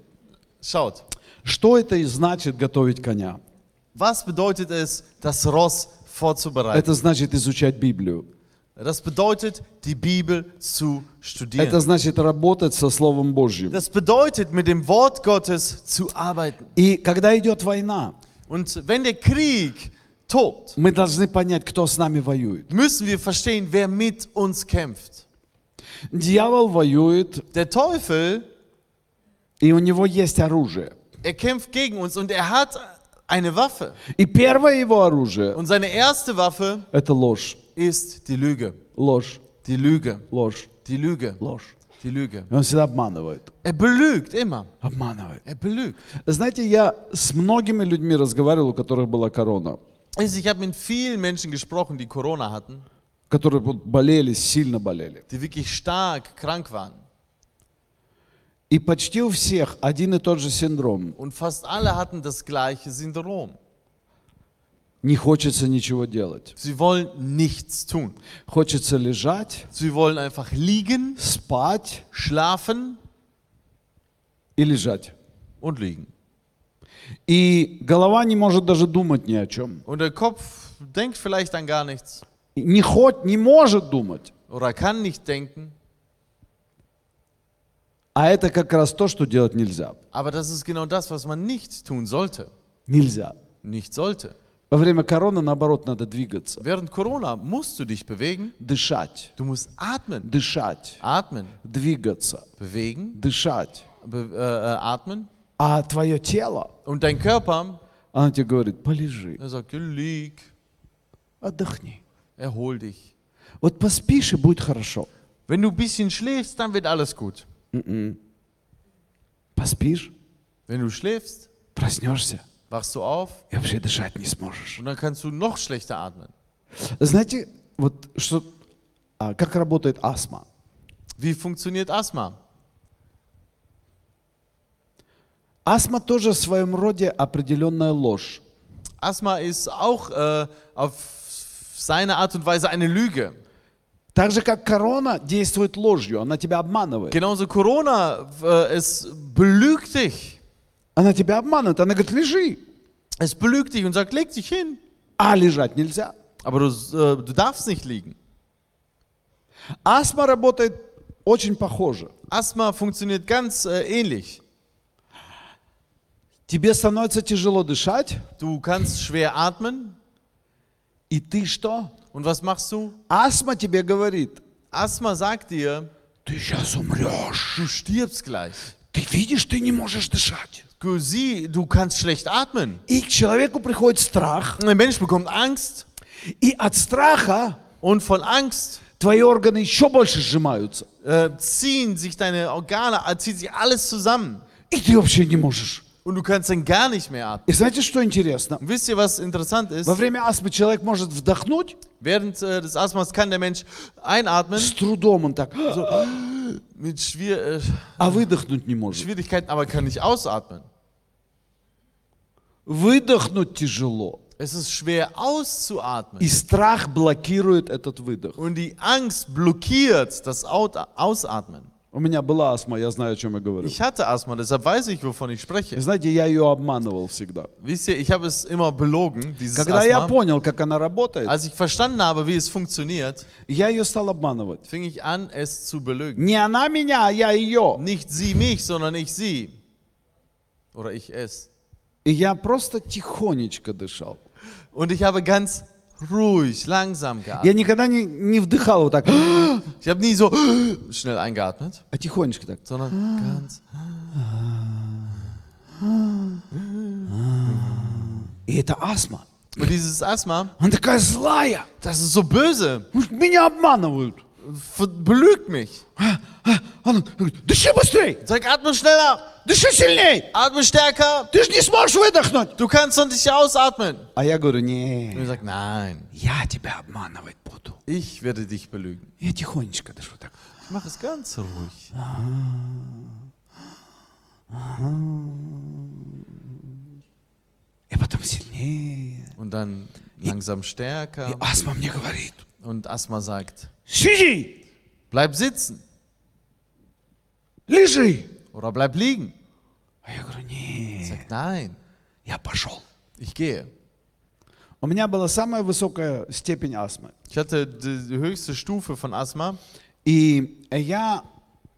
Schaut. что это и значит готовить коня? Was bedeutet es, das Ross vorzubereiten? Это значит изучать Библию. Das bedeutet, die Bibel zu Это studieren. значит работать со Словом Божьим. Das bedeutet, mit dem Wort Gottes zu arbeiten. И когда идет война, Und wenn der Krieg tobt, мы должны понять, кто с нами воюет. müssen wir verstehen, wer mit uns kämpft. Дьявол воюет, Der Teufel, и у него есть оружие. er kämpft gegen uns und er hat eine Waffe. И первое его оружие Und seine erste Waffe – это ложь. ist die Lüge. Ложь, Die Lüge. ложь, Die Lüge. ложь. Die Lüge. Он всегда обманывает. Er belügt immer. Обманывает. Er belügt. Знаете, я с многими людьми разговаривал, у которых была корона, ich habe mit vielen Menschen gesprochen, die Corona hatten, которые болели, сильно болели. die wirklich stark krank waren. И почти у всех один и тот же синдром. Und fast alle hatten das gleiche Syndrom. Не хочется ничего делать. Sie wollen nichts tun. Хочется лежать, Sie wollen einfach liegen, спать schlafen и лежать. und liegen. И голова не может даже думать ни о чем. Und der Kopf denkt vielleicht an gar nichts Не, хоть, не может думать. oder kann nicht denken. А это как раз то, что делать нельзя. Aber das ist genau das, was man nicht tun sollte. Нельзя. Nicht sollte. Во время короны, наоборот, надо двигаться. Während Corona musst du dich bewegen. Дышать. Du musst atmen. Дышать. Atmen. Двигаться. Bewegen. Дышать. Be äh, äh, atmen. А твое тело, Und dein Körper, оно тебе говорит, полежи, er sagt, lieg, отдохни. erhol dich. Вот поспишь, и будет хорошо. Wenn du ein bisschen schläfst, dann wird alles gut. Поспишь, Wenn du schläfst, проснешься, wachst du auf и вообще дышать не сможешь. und dann kannst du noch schlechter atmen. Знаете, вот что, а, как работает астма? Wie funktioniert Asthma? Астма тоже в своем роде определенная ложь. Asthma ist auch äh, auf seine Art und Weise eine Lüge. Так же, как корона действует ложью, она тебя обманывает. Genauso Corona, äh, es belügt dich. Она тебя обманывает, она говорит, лежи. Es belügt dich und sagt, leg dich hin. А лежать нельзя. Aber du, äh, du darfst nicht liegen. Астма работает очень похоже. Asthma funktioniert ganz äh, ähnlich. Тебе становится тяжело дышать, Du kannst schwer atmen. и ты что? Und was machst du? Астма тебе говорит, Asthma sagt dir, ты сейчас умрешь. du stirbst gleich. Ты видишь, ты не можешь дышать. Du, sie, du kannst schlecht atmen. И к человеку приходит страх, Ein Mensch bekommt Angst и от страха und von Angst твои органы еще больше сжимаются. äh, ziehen sich deine Organe, äh, zieht sich alles zusammen. и ты вообще не можешь. und du kannst dann gar nicht mehr atmen. И знаете, что интересно? Und wisst ihr, was interessant ist? Во время астмы человек может вдохнуть, Während äh, des Asthmas kann der Mensch einatmen с трудом он так, mit Schwier äh, а выдохнуть не может. Schwierigkeiten, aber kann nicht ausatmen. Выдохнуть тяжело. Es ist schwer auszuatmen. И страх блокирует этот выдох. Und die Angst blockiert das Out Ausatmen. У меня была астма, я знаю, о чем я говорю. Ich hatte Asthma, deshalb weiß ich, wovon ich И spreche. знаете, я ее обманывал всегда. Wisst ihr, ich habe es immer belogen, dieses Когда я Asthma. понял, как она работает, Als ich verstanden habe, wie es funktioniert, я ее стал обманывать. fing ich an, es zu belügen. Не она меня, а я ее. Nicht sie mich, sondern ich sie. Oder ich es. И я просто тихонечко дышал. Und ich habe ganz ruhig, langsam geatmet. Я никогда не, не вдыхал вот так, Ich habe nie so schnell eingeatmet, а тихонечко так. sondern ganz. И это астма. Und dieses Asthma, Она такая злая. das ist so böse. Меня обманывают. Ver- Belügt mich. Она говорит, дыши быстрей, Sag, atme schneller, дыши сильней. atme stärker. Ты же не сможешь выдохнуть. Du kannst doch nicht ausatmen. А я говорю, Und не, ich sage, nein, я тебя обманывать буду. ich werde dich belügen. Я тихонечко дышу так. Ich mache es ganz ruhig. И потом сильнее. Und dann langsam И stärker. астма мне говорит, Und Asthma sagt, сиди, bleib sitzen лежи. oder bleib liegen. А я говорю, Ich не, sage, nein, я пошел. ich gehe. У меня была самая высокая степень астмы. Ich hatte die die höchste Stufe von Asthma. И я,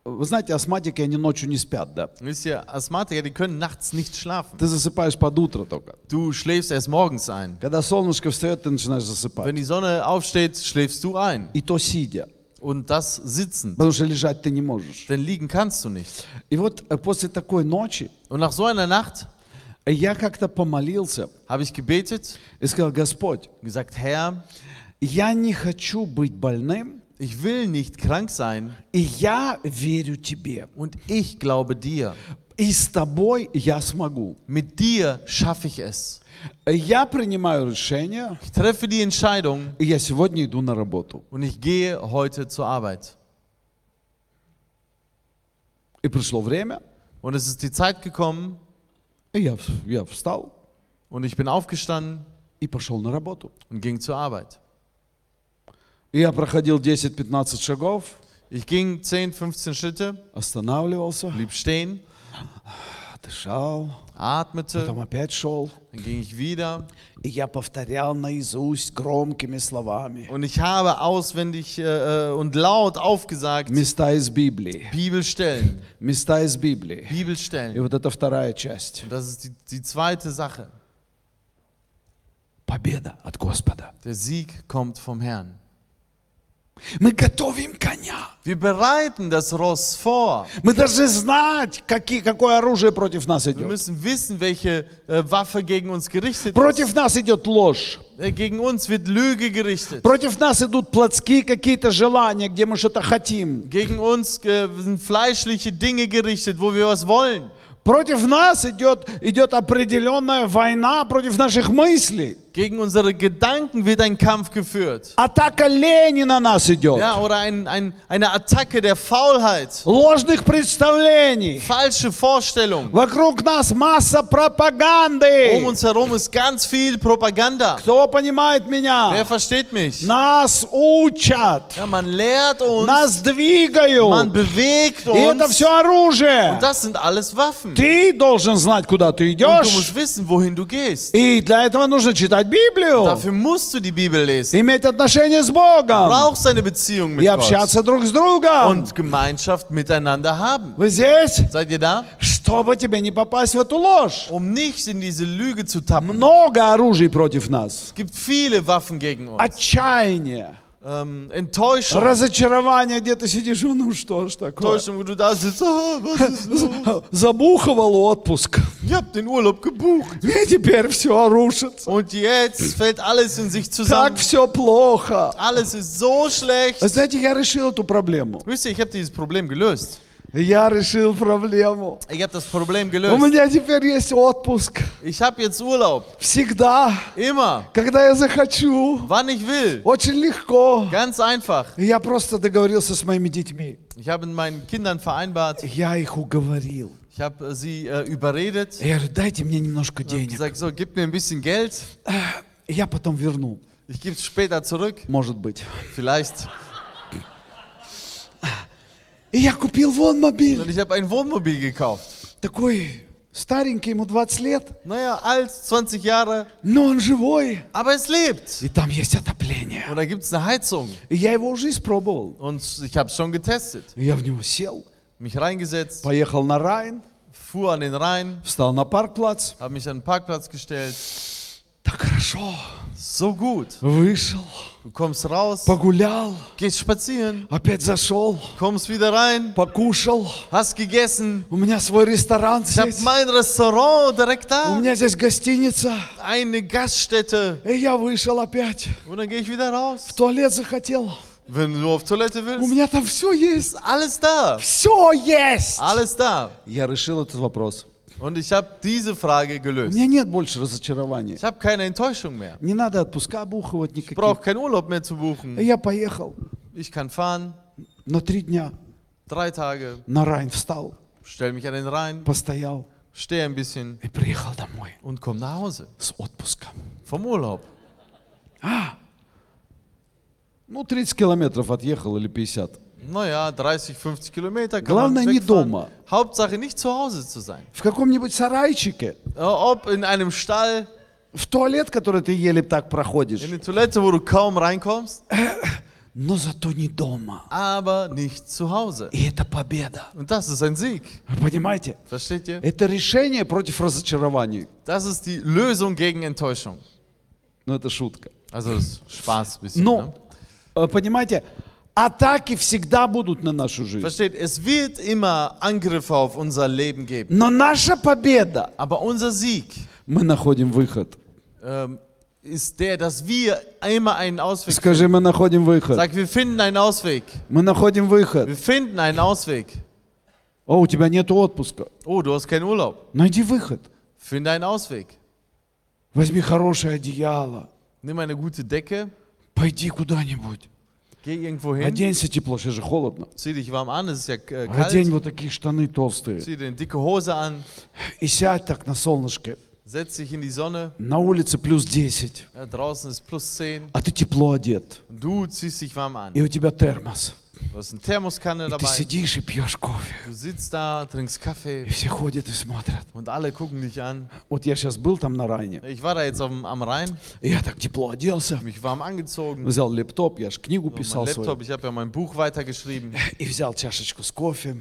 вы знаете, астматики, они ночью не спят, да? Wisst ihr, Asthmatiker, die können nachts nicht schlafen. Ты засыпаешь под утро только. Du schläfst erst morgens ein. Когда солнышко встает, ты начинаешь засыпать. Wenn die Sonne aufsteht, schläfst du ein. И то сидя. Und das sitzend. Потому что лежать ты не можешь. Denn liegen kannst du nicht. И вот э, после такой ночи Und nach so einer Nacht э, я как-то помолился habe ich gebetet и сказал, Господь, und gesagt, Herr, я не хочу быть больным, ich will nicht krank sein и я верю Тебе. und ich glaube dir. И с Тобой я смогу. Mit dir schaffe ich es. Э, Я принимаю решение, Ich treffe die Entscheidung и я сегодня иду на работу. und ich gehe heute zur Arbeit. И пришло время, Und es ist die Zeit gekommen и я, в- я встал und ich bin aufgestanden и пошел на работу. und ging zur Arbeit. И я проходил 10-15 шагов, Ich ging 10, 15 Schritte, останавливался, blieb stehen, дышал, atmete, потом опять шел. dann ging ich wieder И я повторял наизусть громкими словами und ich habe auswendig äh, äh, und laut aufgesagt места из Библии. Bibelstellen, Места из Библии. И Bibelstellen. вот это вторая часть. Und das ist die, die zweite Sache. Победа от Господа. Der Sieg kommt vom Herrn. Мы готовим коня. Wir bereiten das Ross vor. Мы должны знать, какие, какое оружие против нас Wir идет. müssen wissen, welche äh, Waffe gegen uns gerichtet ist. Против нас идет ложь. Äh, Gegen uns wird Lüge gerichtet. Против нас идут плотские какие-то желания, где мы что-то хотим. Gegen uns äh, sind fleischliche Dinge gerichtet, wo wir was wollen. Против нас идет, идет определенная война против наших мыслей. Gegen unsere Gedanken wird ein Kampf geführt. Атака лени на нас идет. Ja, oder ein, ein, eine Attacke der Faulheit. Ложных представлений. Falsche Vorstellungen. Вокруг нас масса Um пропаганды. uns herum ist ganz viel Propaganda. Кто понимает Wer меня? versteht mich? Нас учат. Ja, man lehrt uns, Нас man двигают. bewegt И это uns. все оружие. Und das sind alles Waffen. Ты должен знать, куда ты Und du идешь. musst wissen, wohin du gehst. И для этого нужно читать Библию. Dafür musst du die Bibel lesen. Иметь отношения с Du Богом. brauchst eine Beziehung mit И Gott. общаться друг с другом. Und Gemeinschaft miteinander haben. Вы здесь? Seid ihr da? Чтобы тебе не попасть в эту ложь. Um nicht in diese Lüge zu tappen. Много оружий против нас. Es gibt viele Waffen gegen uns. Отчаяние. Ähm, Enttäuschung. Разочарование, где ты сидишь, «Ну, ну что ж такое. Enttäuschung, wo du da sitzt. Ah, was ist los? Забухывал отпуск. Ich hab den Urlaub gebucht. И теперь все рушится. Und jetzt fällt alles in sich Так zusammen. все плохо. Alles ist so schlecht. Знаете, я решил эту проблему. Wisst ihr, ich habe dieses Problem gelöst. Я решил проблему. Ich habe das Problem У gelöst. меня теперь есть отпуск. Ich habe jetzt Urlaub. Всегда, Immer. когда я захочу. Wann ich will. Очень легко. Ganz einfach. Я просто договорился с моими детьми. Ich habe mit meinen Kindern vereinbart. Я их уговорил. Ich habe äh, sie äh, überredet. Я говорю, дайте мне немножко Ich денег. gesagt, so, gib mir ein bisschen Geld. Я потом верну. Ich gebe es später zurück. Может быть. Vielleicht. И я купил вон мобиль. Und ich habe ein Wohnmobil gekauft. Такой старенький, ему 20 лет. Naja, alt, 20 Jahre. Но он живой. Aber es lebt. И там есть отопление. Und da gibt es eine Heizung. И я его уже испробовал. Und ich habe es schon getestet. И я в него сел, Mich reingesetzt, поехал на Райн, fuhr an den Rhein, встал на паркплац. habe mich an den Parkplatz gestellt. Так хорошо. So gut. Вышел, Du kommst raus, погулял, gehst spazieren, опять зашел, kommst wieder rein, покушал. hast gegessen. У меня свой ресторан Ich habe здесь. mein Restaurant direkt У da. меня здесь гостиница. Eine Gaststätte. И я вышел опять. Und dann gehe ich wieder raus. В туалет захотел. Wenn du auf Toilette У willst, меня там все есть. alles da. Все есть. Alles da. Я решил этот вопрос. Und ich habe diese Frage У gelöst. меня нет больше разочарования. Ich habe keine Enttäuschung mehr. Не надо отпуска бухывать Ich никаких. brauche keinen Urlaub mehr zu И buchen. я поехал Ich kann fahren, на три дня. drei Tage, На Райн встал, stell mich an den Rhein, постоял stehe ein bisschen и приехал домой und komm nach Hause. с отпуском. Vom Urlaub. Ну, 30 километров отъехал или 50. Naja, 30, 50 Kilometer kann Главное, man не wegfahren. дома. Hauptsache nicht zu Hause zu sein. В каком-нибудь сарайчике, Äh, Ob in einem Stall, в туалет, который ты еле так проходишь. in die Toilette, wo du kaum reinkommst, Но зато не дома. aber nicht zu Hause. И это победа. Und das ist ein Sieg. Вы понимаете? Versteht ihr? Это решение против разочарований. Das ist die Lösung gegen Enttäuschung. Ну, это шутка. Also das ist Spaß ein bisschen. Ne? Но, э, понимаете, атаки всегда будут на нашу жизнь. Versteht, es wird immer Angriffe auf unser Leben geben. Но наша победа, Aber unser Sieg мы находим выход. ähm, ist der, dass wir immer einen Ausweg Скажи, мы находим выход. Sag, wir finden einen Ausweg. Мы находим выход. Wir finden einen Ausweg. О, у тебя нет отпуска. Oh, du hast keinen Urlaub. Найди выход. Finde einen Ausweg. Возьми хорошее одеяло. Nimm eine gute Decke, Пойди куда-нибудь. Geh irgendwo hin, Оденься тепло, сейчас же холодно. zieh dich warm an, es ist ja äh, Одень вот такие штаны толстые. Zieh dir eine dicke Hose an, И сядь так на солнышке. setz dich in die Sonne. На улице плюс 10. Ja, draußen ist plus 10. А ты тепло одет. Du ziehst dich warm an. И у тебя термос. И ты сидишь и пьешь кофе. И все ходят и смотрят. Вот я сейчас был там на Райне. Я так тепло оделся. Взял лэптоп, я же книгу писал свою. И взял чашечку с кофе.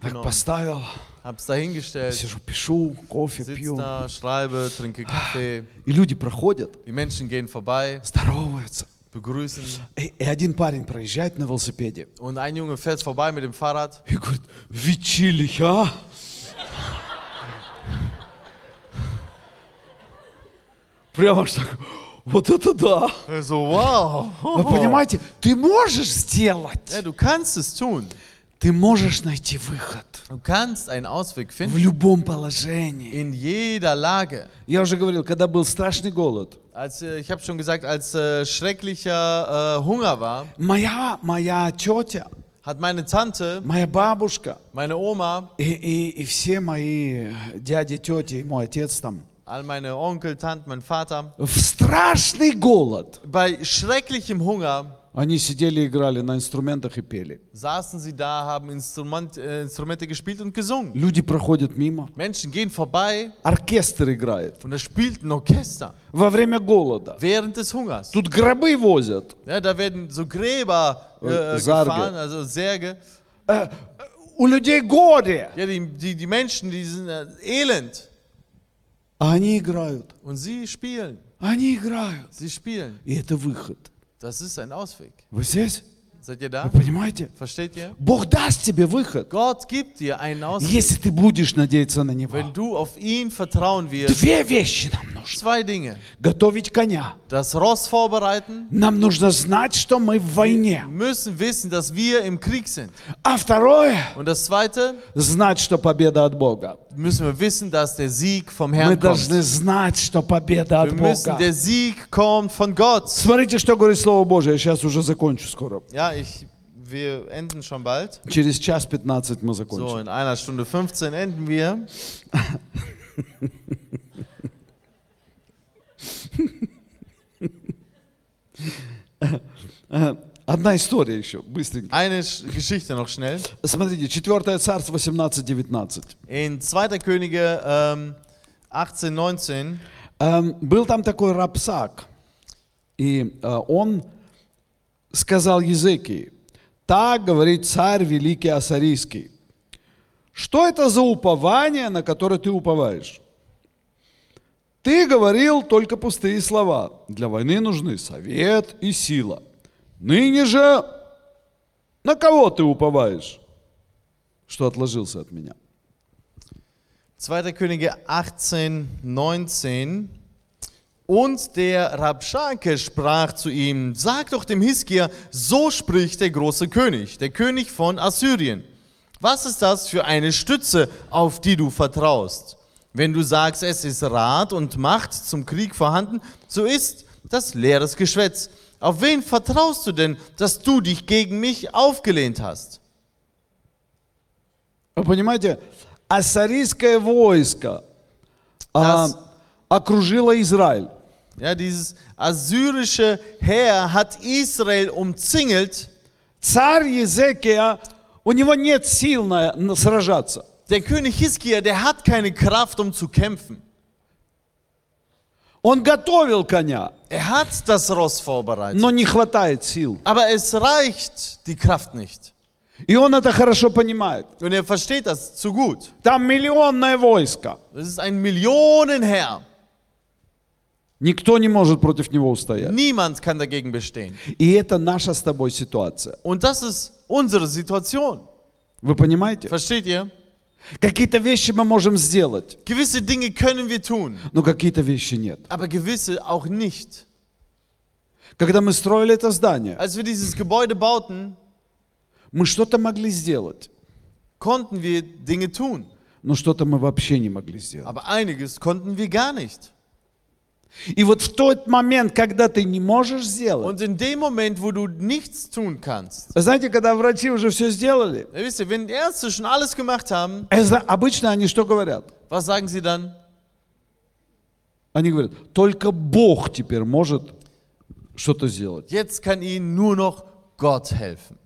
Так поставил. Hab's da hingestellt. Сижу, пишу, кофе sitz пью. Da, schreibe, trinke Kaffee. И люди проходят. Die Menschen gehen vorbei. Здороваются begrüßen. И, один парень проезжает на велосипеде. Und ein Junge fährt vorbei mit dem Fahrrad И говорит, Вичилих, а? Прямо аж так, вот это да. So, wow. Вы понимаете, ты можешь сделать. Ja, du kannst es tun. Ты можешь найти выход Du kannst einen Ausweg в finden любом положении. in jeder Lage. Я уже говорил, когда был страшный голод, Als, äh, ich habe schon gesagt, als äh, schrecklicher äh, Hunger war, моя, моя тетя, hat meine Tante, моя бабушка meine Oma, и, и, и все мои дяди, тети и мой отец там all meine Onkel, Tanten, mein Vater, в страшный голод bei schrecklichem Hunger они сидели, играли на инструментах и пели. saßen sie da, haben Instrument, äh, Instrumente gespielt und gesungen. Люди проходят мимо, Menschen gehen vorbei оркестр играет und da spielt ein Orchester во время голода. während des Hungers. Тут гробы возят. Ja, da werden so Gräber äh, Äh, äh, gefahren, also Särge. У людей горе, Ja, die, die, die Menschen, die sind äh, elend. а они играют. Und sie spielen. Они играют. Sie spielen. И это выход. Das ist ein Ausweg. Вы здесь? Seid ihr Вы da? понимаете? Versteht ihr? Бог даст тебе выход, Gott gibt dir einen Ausweg, если ты будешь надеяться на Него. wenn du auf ihn vertrauen wirst. Две вещи нам нужны. Zwei Dinge. Готовить коня. Das Ross vorbereiten, Нам нужно знать, что мы в войне. müssen wissen, dass wir im Krieg sind. А второе, Und das Zweite, знать, что победа от Бога. müssen wir wissen, dass der Sieg vom Мы Herrn должны kommt. знать, что победа Wir от müssen, Бога. der Sieg kommt von Gott. Смотрите, что говорит Слово Божие. Я сейчас уже закончу скоро. Ja, ich, wir enden schon bald. Через час 15 мы So, закончим. in einer Stunde 15 enden wir. Одна история еще, быстренько. Eine Sch- Geschichte noch schnell. Смотрите, 4 царство 18-19. In 2. Könige ähm, 18, 19 Эм, Был там такой Рапсак, и э, он сказал Езекии, так говорит царь великий Ассарийский, что это за упование, на которое ты уповаешь? Ты говорил только пустые слова. Для войны нужны совет и сила. Ныне же на кого ты уповаешь, что отложился от меня? 2. Könige 18, 19. Und der Rabschake sprach zu ihm, sag doch dem Hiskia, so spricht der große König, der König von Assyrien. Was ist das für eine Stütze, auf die du vertraust? Wenn du sagst, es ist Rat und Macht zum Krieg vorhanden, so ist das leeres Geschwätz. Auf wen vertraust du denn, dass du dich gegen mich aufgelehnt hast? Вы понимаете, ассарийское войско а, Das- окружило Израиль. Ja, dieses assyrische Heer hat Israel umzingelt. Царь Езекия, у него нет сил на, на сражаться. Der König Hiskia, der hat keine Kraft, um zu kämpfen. Он готовил коня, Er hat das Ross vorbereitet. но не хватает сил. Aber es reicht die Kraft nicht. И он это хорошо понимает. Und er versteht das zu gut. Там миллионное войско. Das ist ein Millionenheer. Никто не может против него устоять. Niemand kann dagegen bestehen. И это наша с тобой ситуация. Und das ist unsere Situation. Вы понимаете? Versteht ihr? Какие-то вещи мы можем сделать, Gewisse Dinge können wir tun, но какие-то вещи нет. aber gewisse auch nicht. Когда мы строили это здание, Als wir dieses Gebäude bauten, мы что-то могли сделать, konnten wir Dinge tun. но что-то мы вообще не могли сделать. Aber einiges konnten wir gar nicht. И вот в тот момент, когда ты не можешь сделать, Und in dem Moment, wo du nichts tun kannst, знаете, когда врачи уже все сделали, ja, wisst ihr, wenn Ärzte schon alles gemacht haben, это обычно они что говорят? was sagen sie dann? Они говорят, только Бог теперь может что-то сделать. Jetzt kann ihnen nur noch Gott helfen.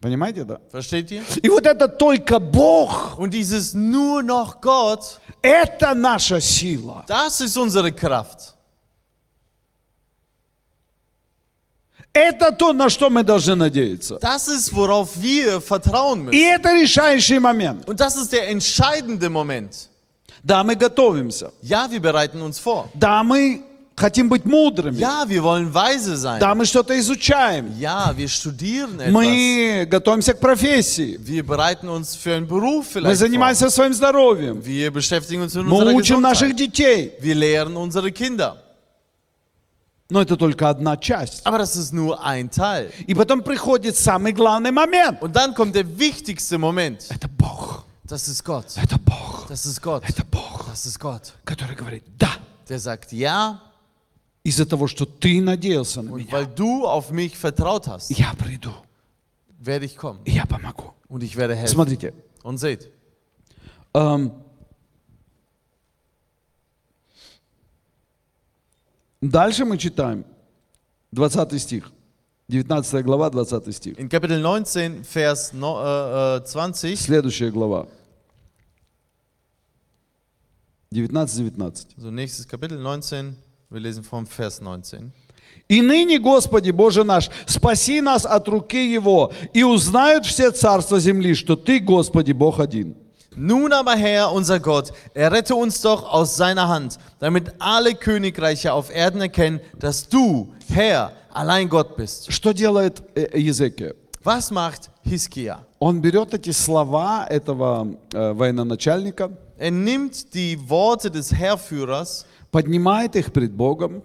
Понимаете, да? Versteht ihr? И вот это только Бог, Und dieses nur noch Gott, это наша сила. das ist unsere Kraft. Это то, на что мы должны надеяться. Das ist, worauf wir vertrauen И müssen. это решающий момент. Und das ist der entscheidende Moment. Да, мы готовимся. Ja, wir bereiten uns vor. Да, мы хотим быть мудрыми. Ja, wir wollen weise sein. Да, мы что-то изучаем. Ja, wir studieren etwas. Мы готовимся к профессии. Wir bereiten uns für einen Beruf Мы vielleicht vor. занимаемся своим здоровьем. Wir beschäftigen uns mit Мы учим наших Gesundheit. детей. Wir lehren unsere Kinder. Но это только одна часть. Aber das ist nur ein Teil. И потом приходит самый главный момент. Und dann kommt der wichtigste Moment. Это Бог. Das ist Gott. Это Бог. Das ist Gott. Это Бог, Das ist Gott. который говорит, да, Der sagt, ja, из-за того, что ты надеялся на und меня, weil du auf mich vertraut hast, я приду, werde ich kommen. и я помогу. Und ich werde helfen. Смотрите, Und seht, эм, дальше мы читаем 20 стих, 19 глава, 20 стих. in Kapitel 19, Vers no, äh, äh, 20, Следующая глава. 19-19. so nächstes Kapitel 19, wir lesen vom Vers 19. «И ныне, Господи Боже наш, спаси нас от руки Его, и узнают все царства земли, что Ты, Господи, Бог один». Nun aber Herr, unser Gott, errette uns doch aus seiner Hand, damit alle Königreiche auf Erden erkennen, dass du, Herr, allein Gott bist. Что делает э, Езекия? Was macht Hiskia? Он берет эти слова этого э, военачальника, Er nimmt die Worte des Herrführers, Поднимает их пред Богом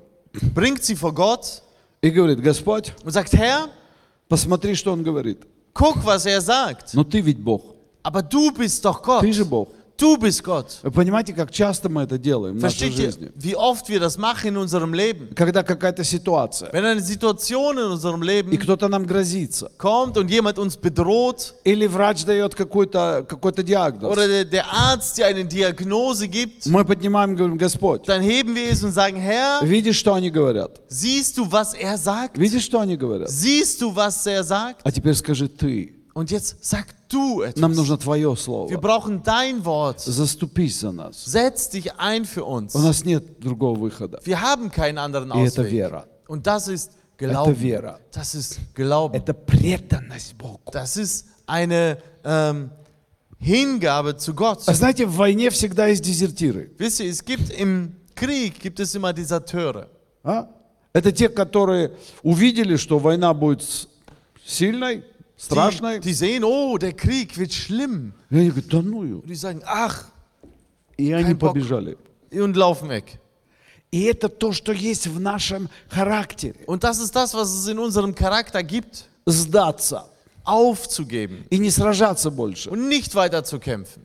bringt sie vor Gott и говорит, Господь, und sagt, Herr, посмотри, что он говорит. guck, was er sagt. Но ты ведь Бог, Aber du bist doch Gott. ты же Бог. Du bist Gott. Вы понимаете, как часто мы это делаем в нашей жизни? wie oft wir das machen in unserem Leben? Когда какая-то ситуация, Wenn eine Situation in unserem и Leben кто-то нам грозится, kommt und jemand uns bedroht или врач дает какой-то какой диагноз, oder der, der Arzt dir eine Diagnose gibt, мы поднимаем и говорим, Господь, dann heben wir es und sagen, Herr, видишь, что они говорят? siehst du, was er sagt? Видишь, что они говорят? Siehst du, was er sagt? А теперь скажи ты. Und jetzt sag du Нам etwas. нужно твое Wir слово. brauchen dein Wort. Заступись за нас. Setz dich ein für uns. У нас нет другого выхода. Wir haben keinen anderen И это Ausweg. вера. Und das ist Это Glauben. вера. Das ist Glauben. Это преданность Богу. Das ist eine ähm, Hingabe zu Gott. А знаете, в войне всегда есть дезертиры. Wisst ihr, es gibt im Krieg gibt es immer Deserteure. а? Это те, которые увидели, что война будет с- сильной, страшной. Die, die sehen, oh, der Krieg wird schlimm. И они говорят, да ну ее. Und die sagen, ach, И они Kein Bock. побежали. und laufen weg. И это то, что есть в нашем характере. Und das ist das, was es in unserem Charakter gibt, Сдаться aufzugeben и не сражаться больше. und nicht weiter zu kämpfen.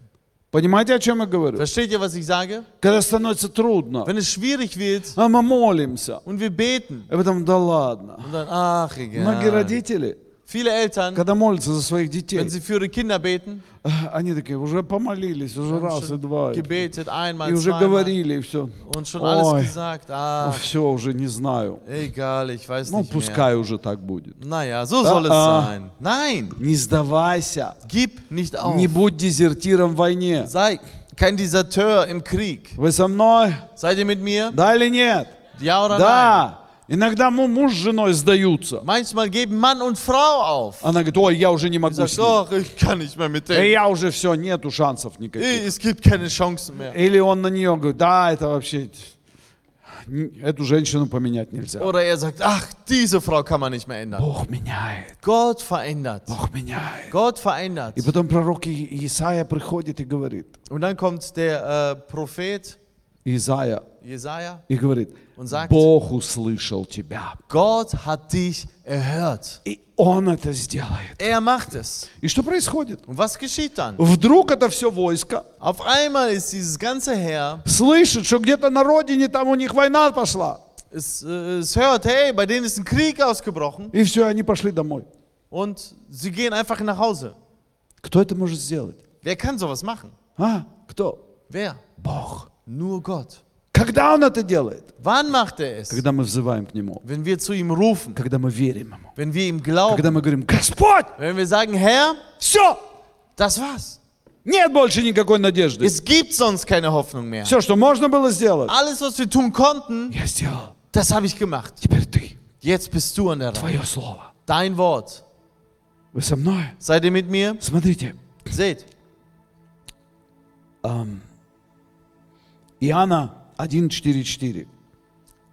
Понимаете, о чем я говорю? Versteht ihr, was ich sage? Когда становится трудно, Wenn es schwierig wird а мы молимся. und wir beten И потом, да ладно. und dann, ach, Многие egal. родители, Viele Eltern, когда молятся за своих детей, wenn sie für ihre Kinder beten, а, они такие, уже помолились, уже раз и два. gebetet, einmal, И уже zweimal говорили, и все. und schon alles Ой, gesagt. Ah, все, уже не знаю. egal, ich weiß Ну, nicht mehr. пускай уже так будет. Naja, so soll es Ah, ah. sein. Nein, Не сдавайся. gib nicht auf. Не будь дезертиром в войне. Sei kein Deserteur im Krieg. Вы со мной? Seid ihr mit mir? Да или нет? Ja oder nein? Да. Иногда му- муж с женой сдаются. Manchmal geben Mann und Frau auf. Она говорит, ой, я уже не могу sagt, с ach, ich kann nicht mehr mit И я уже все, нету шансов никаких. Es gibt keine Chancen mehr. Или он на нее говорит, да, это вообще, эту женщину поменять нельзя. Oder er sagt, ach, diese Frau kann man nicht mehr ändern. Бог меняет, Gott verändert. Бог меняет. Gott verändert. И потом пророк Исаия приходит и говорит, Und dann kommt der äh, Prophet Исаия, Jesaja и говорит, und sagt, Бог услышал тебя. Gott hat dich erhört. И Он это сделает. Er macht es. И что происходит? Und was geschieht dann? Вдруг это все войско Auf einmal ist dieses ganze Heer, слышит, что где-то на родине там у них война пошла. es, äh, es hört, hey, bei denen ist ein Krieg ausgebrochen И все, они пошли домой. und sie gehen einfach nach Hause. Кто это может сделать? Wer kann sowas machen? А? Кто? Wer? Бог. Nur Gott. Когда Он это делает? Wann macht er es? Когда мы взываем к Нему. Wenn wir zu ihm rufen, Когда мы верим Ему. wenn wir ihm glauben, Когда мы говорим, Господь, wenn wir sagen, Herr, все, das war's. нет больше никакой надежды. Es gibt sonst keine Hoffnung mehr. Все, что можно было сделать, Alles, was wir tun konnten, я сделал. das habe ich gemacht. Теперь ты, Jetzt bist du an der Reihe. твое слово. Dein Wort. Вы со мной? Seid ihr mit mir? Смотрите, Seht. ам, Иоанна 1.4.4.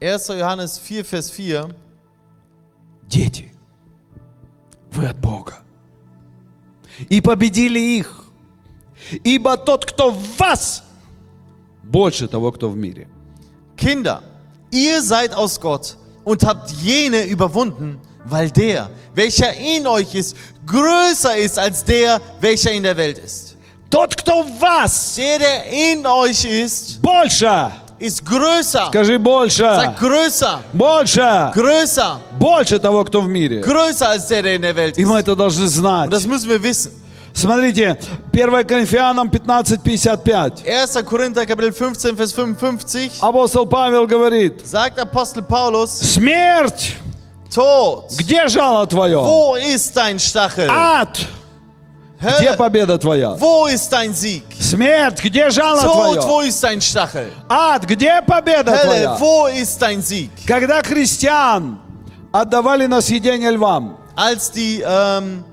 1. Johannes 4, Vers 4. Дети, вы от Бога. И победили их. Ибо тот, кто в вас, больше того, кто в мире. Kinder, ihr seid aus Gott und habt jene überwunden, weil der, welcher in euch ist, größer ist als der, welcher in der Welt ist. Тот, кто в вас, Der, der in euch ist, больше. ist größer. Скажи больше. Sag größer, Больше. größer, Больше того, кто в мире. größer als der, der in der Welt И мы это должны знать. Und das müssen wir wissen. Смотрите, 1 Коринфянам 15.55. 1. Korinther Kapitel 15, Vers 55 Апостол Павел говорит, sagt Apostel Paulus, смерть, Tod, где жало твое? wo ist dein Stachel? Ад, где победа твоя? wo ist dein Sieg? Смерть, где жало Tod, твое? wo ist dein Stachel? Ад, где победа Hölle, твоя? wo ist dein Sieg? Когда христиан отдавали на съедение львам, Als die ähm,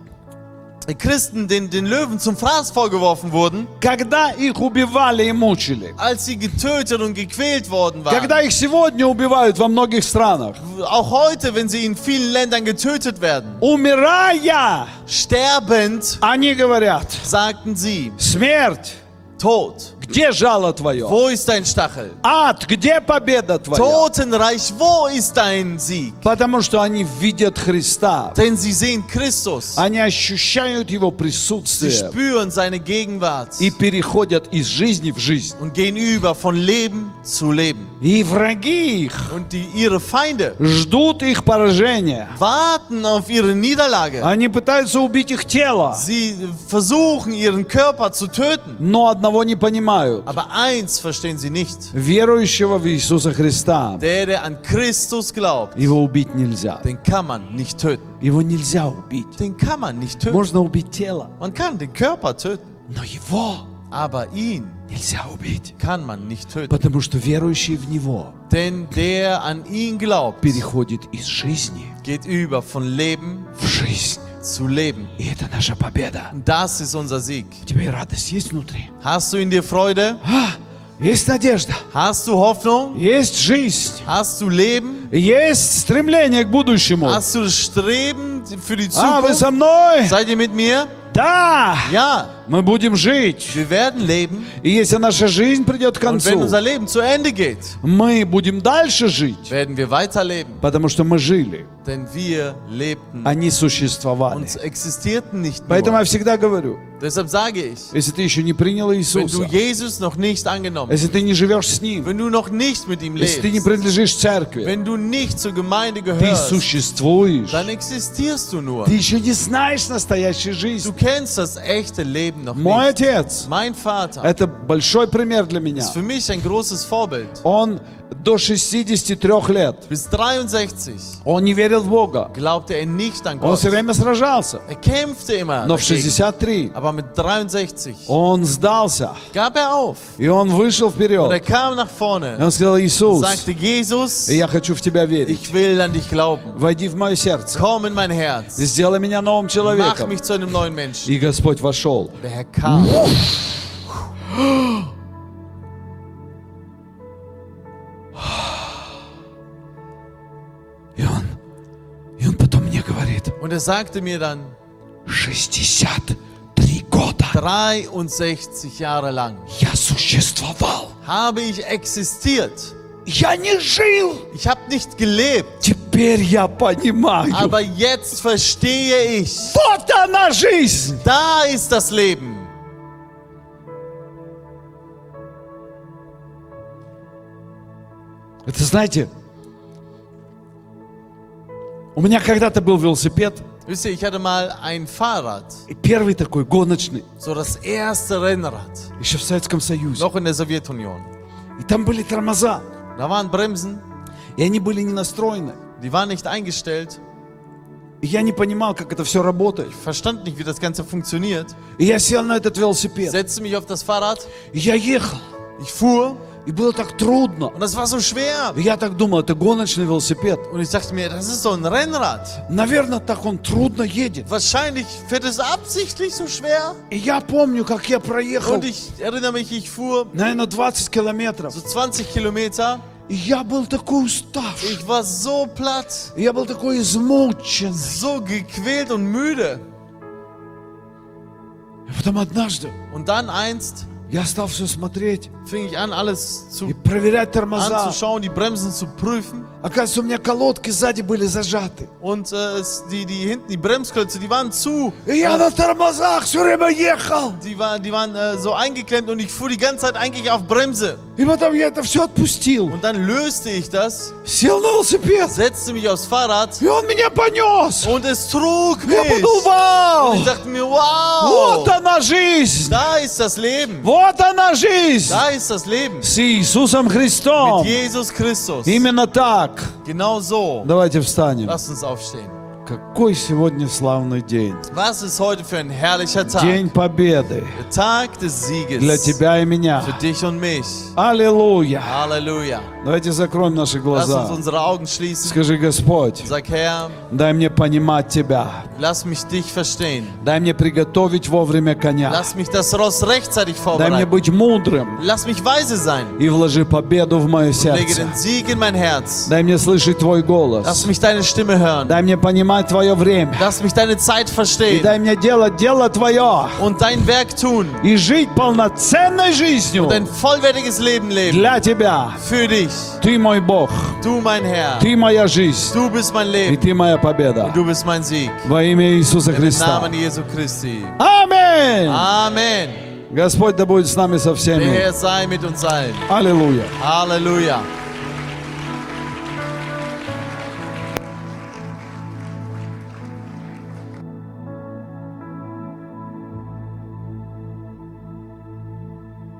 äh, Christen den, den Löwen zum Fraß vorgeworfen wurden, когда их убивали и мучили, als sie getötet und gequält worden waren. когда их сегодня убивают во многих странах, Auch heute, wenn sie in vielen Ländern getötet werden. умирая, Sterbend, они говорят, sagten sie, смерть, Tod, где жало твое? wo ist dein Stachel? Ад, где победа твоя? Totenreich, wo ist dein Sieg? Потому что они видят Христа. Denn sie sehen Christus. Они ощущают Его Sie присутствие spüren seine Gegenwart и переходят из жизни в жизнь. und gehen über von Leben zu Leben. И враги их Und die, ihre Feinde ждут их поражения. warten auf ihre Niederlage. Они пытаются убить их тело, Sie versuchen, ihren Körper zu töten. но одного не понимают. Aber eins verstehen sie nicht. Верующего в Иисуса Христа Der, der an Christus glaubt, его убить нельзя. den kann man nicht töten. Его нельзя убить. Den kann man nicht töten. Можно убить тело, Man kann den Körper töten, но его aber ihn нельзя убить. kann man nicht töten. Потому что верующий в Него Denn der an ihn glaubt, переходит из жизни geht über von Leben в жизнь. zu Leben. И это наша победа. Und das ist unser Sieg. У тебя и радость есть внутри. Hast du in dir Freude? А, есть надежда, Hast du Hoffnung? есть жизнь, Hast du Leben? есть стремление к будущему. Hast du das Streben für die А, вы Zukunft? со мной? Seid ihr mit mir? Да! Ja, Мы будем жить. wir werden leben. И если наша жизнь придет к Und wenn концу, unser Leben zu Ende geht, мы будем дальше жить, werden wir weiterleben. потому что мы жили, Denn wir lebten они существовали. und existierten nicht Поэтому nur. я всегда говорю, Deshalb sage ich, если ты еще не принял wenn du Иисуса, Jesus noch nicht angenommen если ты не живешь с Ним, wenn du noch nicht mit ihm если ты не lebst, принадлежишь церкви, wenn du nicht zur Gemeinde ты gehörst, существуешь. dann existierst du nur. Ты еще не знаешь настоящей Du жизни. kennst das echte Leben noch Мой nicht. отец, Mein Vater это большой пример для меня. ist für mich ein großes Vorbild. Он до 63 лет, Bis 63 он не верил в Бога. glaubte er nicht an Он Gott. все время сражался. Er kämpfte immer. Но в Dagegen. 63 Aber mit 63 он сдался. gab er auf. И он вышел Und er вперед. kam nach И vorne он сказал, Иисус, sagte, Jesus, я хочу в Тебя верить. ich will an dich glauben. Войди в мое сердце. Komm in mein Herz. Сделай меня новым Mach человеком. mich zu einem neuen Menschen. И Господь вошел. Der Herr kam. Und er sagte mir dann, 63 года 63 Jahre lang я существовал. habe ich existiert. Я не жил. Ich habe nicht gelebt. Теперь я понимаю. Aber jetzt verstehe ich. Вот она жизнь. Da ist das Leben. Это знаете, у меня когда-то был велосипед, Wisst ihr, ich hatte mal ein Fahrrad, и первый такой гоночный, so das erste Rennrad, еще в Советском Союзе. noch in der Sowjetunion. И там были тормоза, Da waren Bremsen, и они были не настроены. die waren nicht eingestellt. И я не понимал, как это все работает. Ich verstand nicht, wie das Ganze funktioniert. И я сел на этот велосипед. Setzte mich auf das Fahrrad, И я ехал. ich fuhr И было так трудно. und das war so schwer. И я так думал, это гоночный велосипед. Und ich dachte mir, das ist so ein Rennrad. Наверное, так он трудно едет. Wahrscheinlich fährt es absichtlich so schwer. И я помню, как я проехал, Und ich erinnere mich, ich fuhr наверное, 20 километров. so 20 Kilometer. И я был такой уставший. Ich war so platt, И Я был такой измучен. so gequält und müde. И потом однажды Und dann einst я стал все смотреть fing ich an, alles и zu, проверять тормоза. anzuschauen, die Bremsen zu prüfen. Оказывается, у меня колодки сзади были зажаты. Und äh, es, die, die hinten, die Bremsklötze, die waren zu. И я на тормозах все время ехал. Die, war, die waren äh, so eingeklemmt und ich fuhr die ganze Zeit eigentlich auf Bremse. И потом я это все отпустил. Und dann löste ich das, Сел на велосипед. setzte mich aufs Fahrrad И он меня понес. und es trug Я mich. подумал, Und вау, ich dachte mir, вот wow, она жизнь. da ist das Leben. Вот она жизнь. Da ist das Leben. С Иисусом Mit Христом. Jesus Christus. Именно так. Genau so. Давайте встанем. Lasst uns aufstehen. Какой сегодня славный день. Was ist heute für ein herrlicher Tag? День победы Der Tag des Sieges для тебя и меня. für dich und mich. Аллилуйя. Halleluja. Давайте закроем наши Lass uns глаза. unsere Augen schließen. Скажи, Господь, Sag, Herr, дай мне понимать Тебя. lass mich dich verstehen. Дай мне приготовить вовремя коня. Lass mich das Ross rechtzeitig Дай мне vorbereiten. быть мудрым Lass mich weise sein. и вложи победу в мое Lege сердце. den Sieg in mein Herz. Дай мне слышать Твой Lass голос. mich deine Stimme hören. Дай мне понимать Твое время. Lass mich deine Zeit И verstehen. дай мне делать дело Твое. Und dein Werk tun. И жить полноценной жизнью Und ein vollwertiges Leben leben. для Тебя. Für dich. Ты мой Бог. Du mein Herr. Ты моя жизнь. Du bist mein И Leben. Ты моя победа. Du bist mein Sieg. Во имя Иисуса Im Христа. Namen Jesu Christi. Аминь. Amen. Господь да будет с нами со Der всеми. Herr sei mit uns allen. Аллилуйя. Halleluja.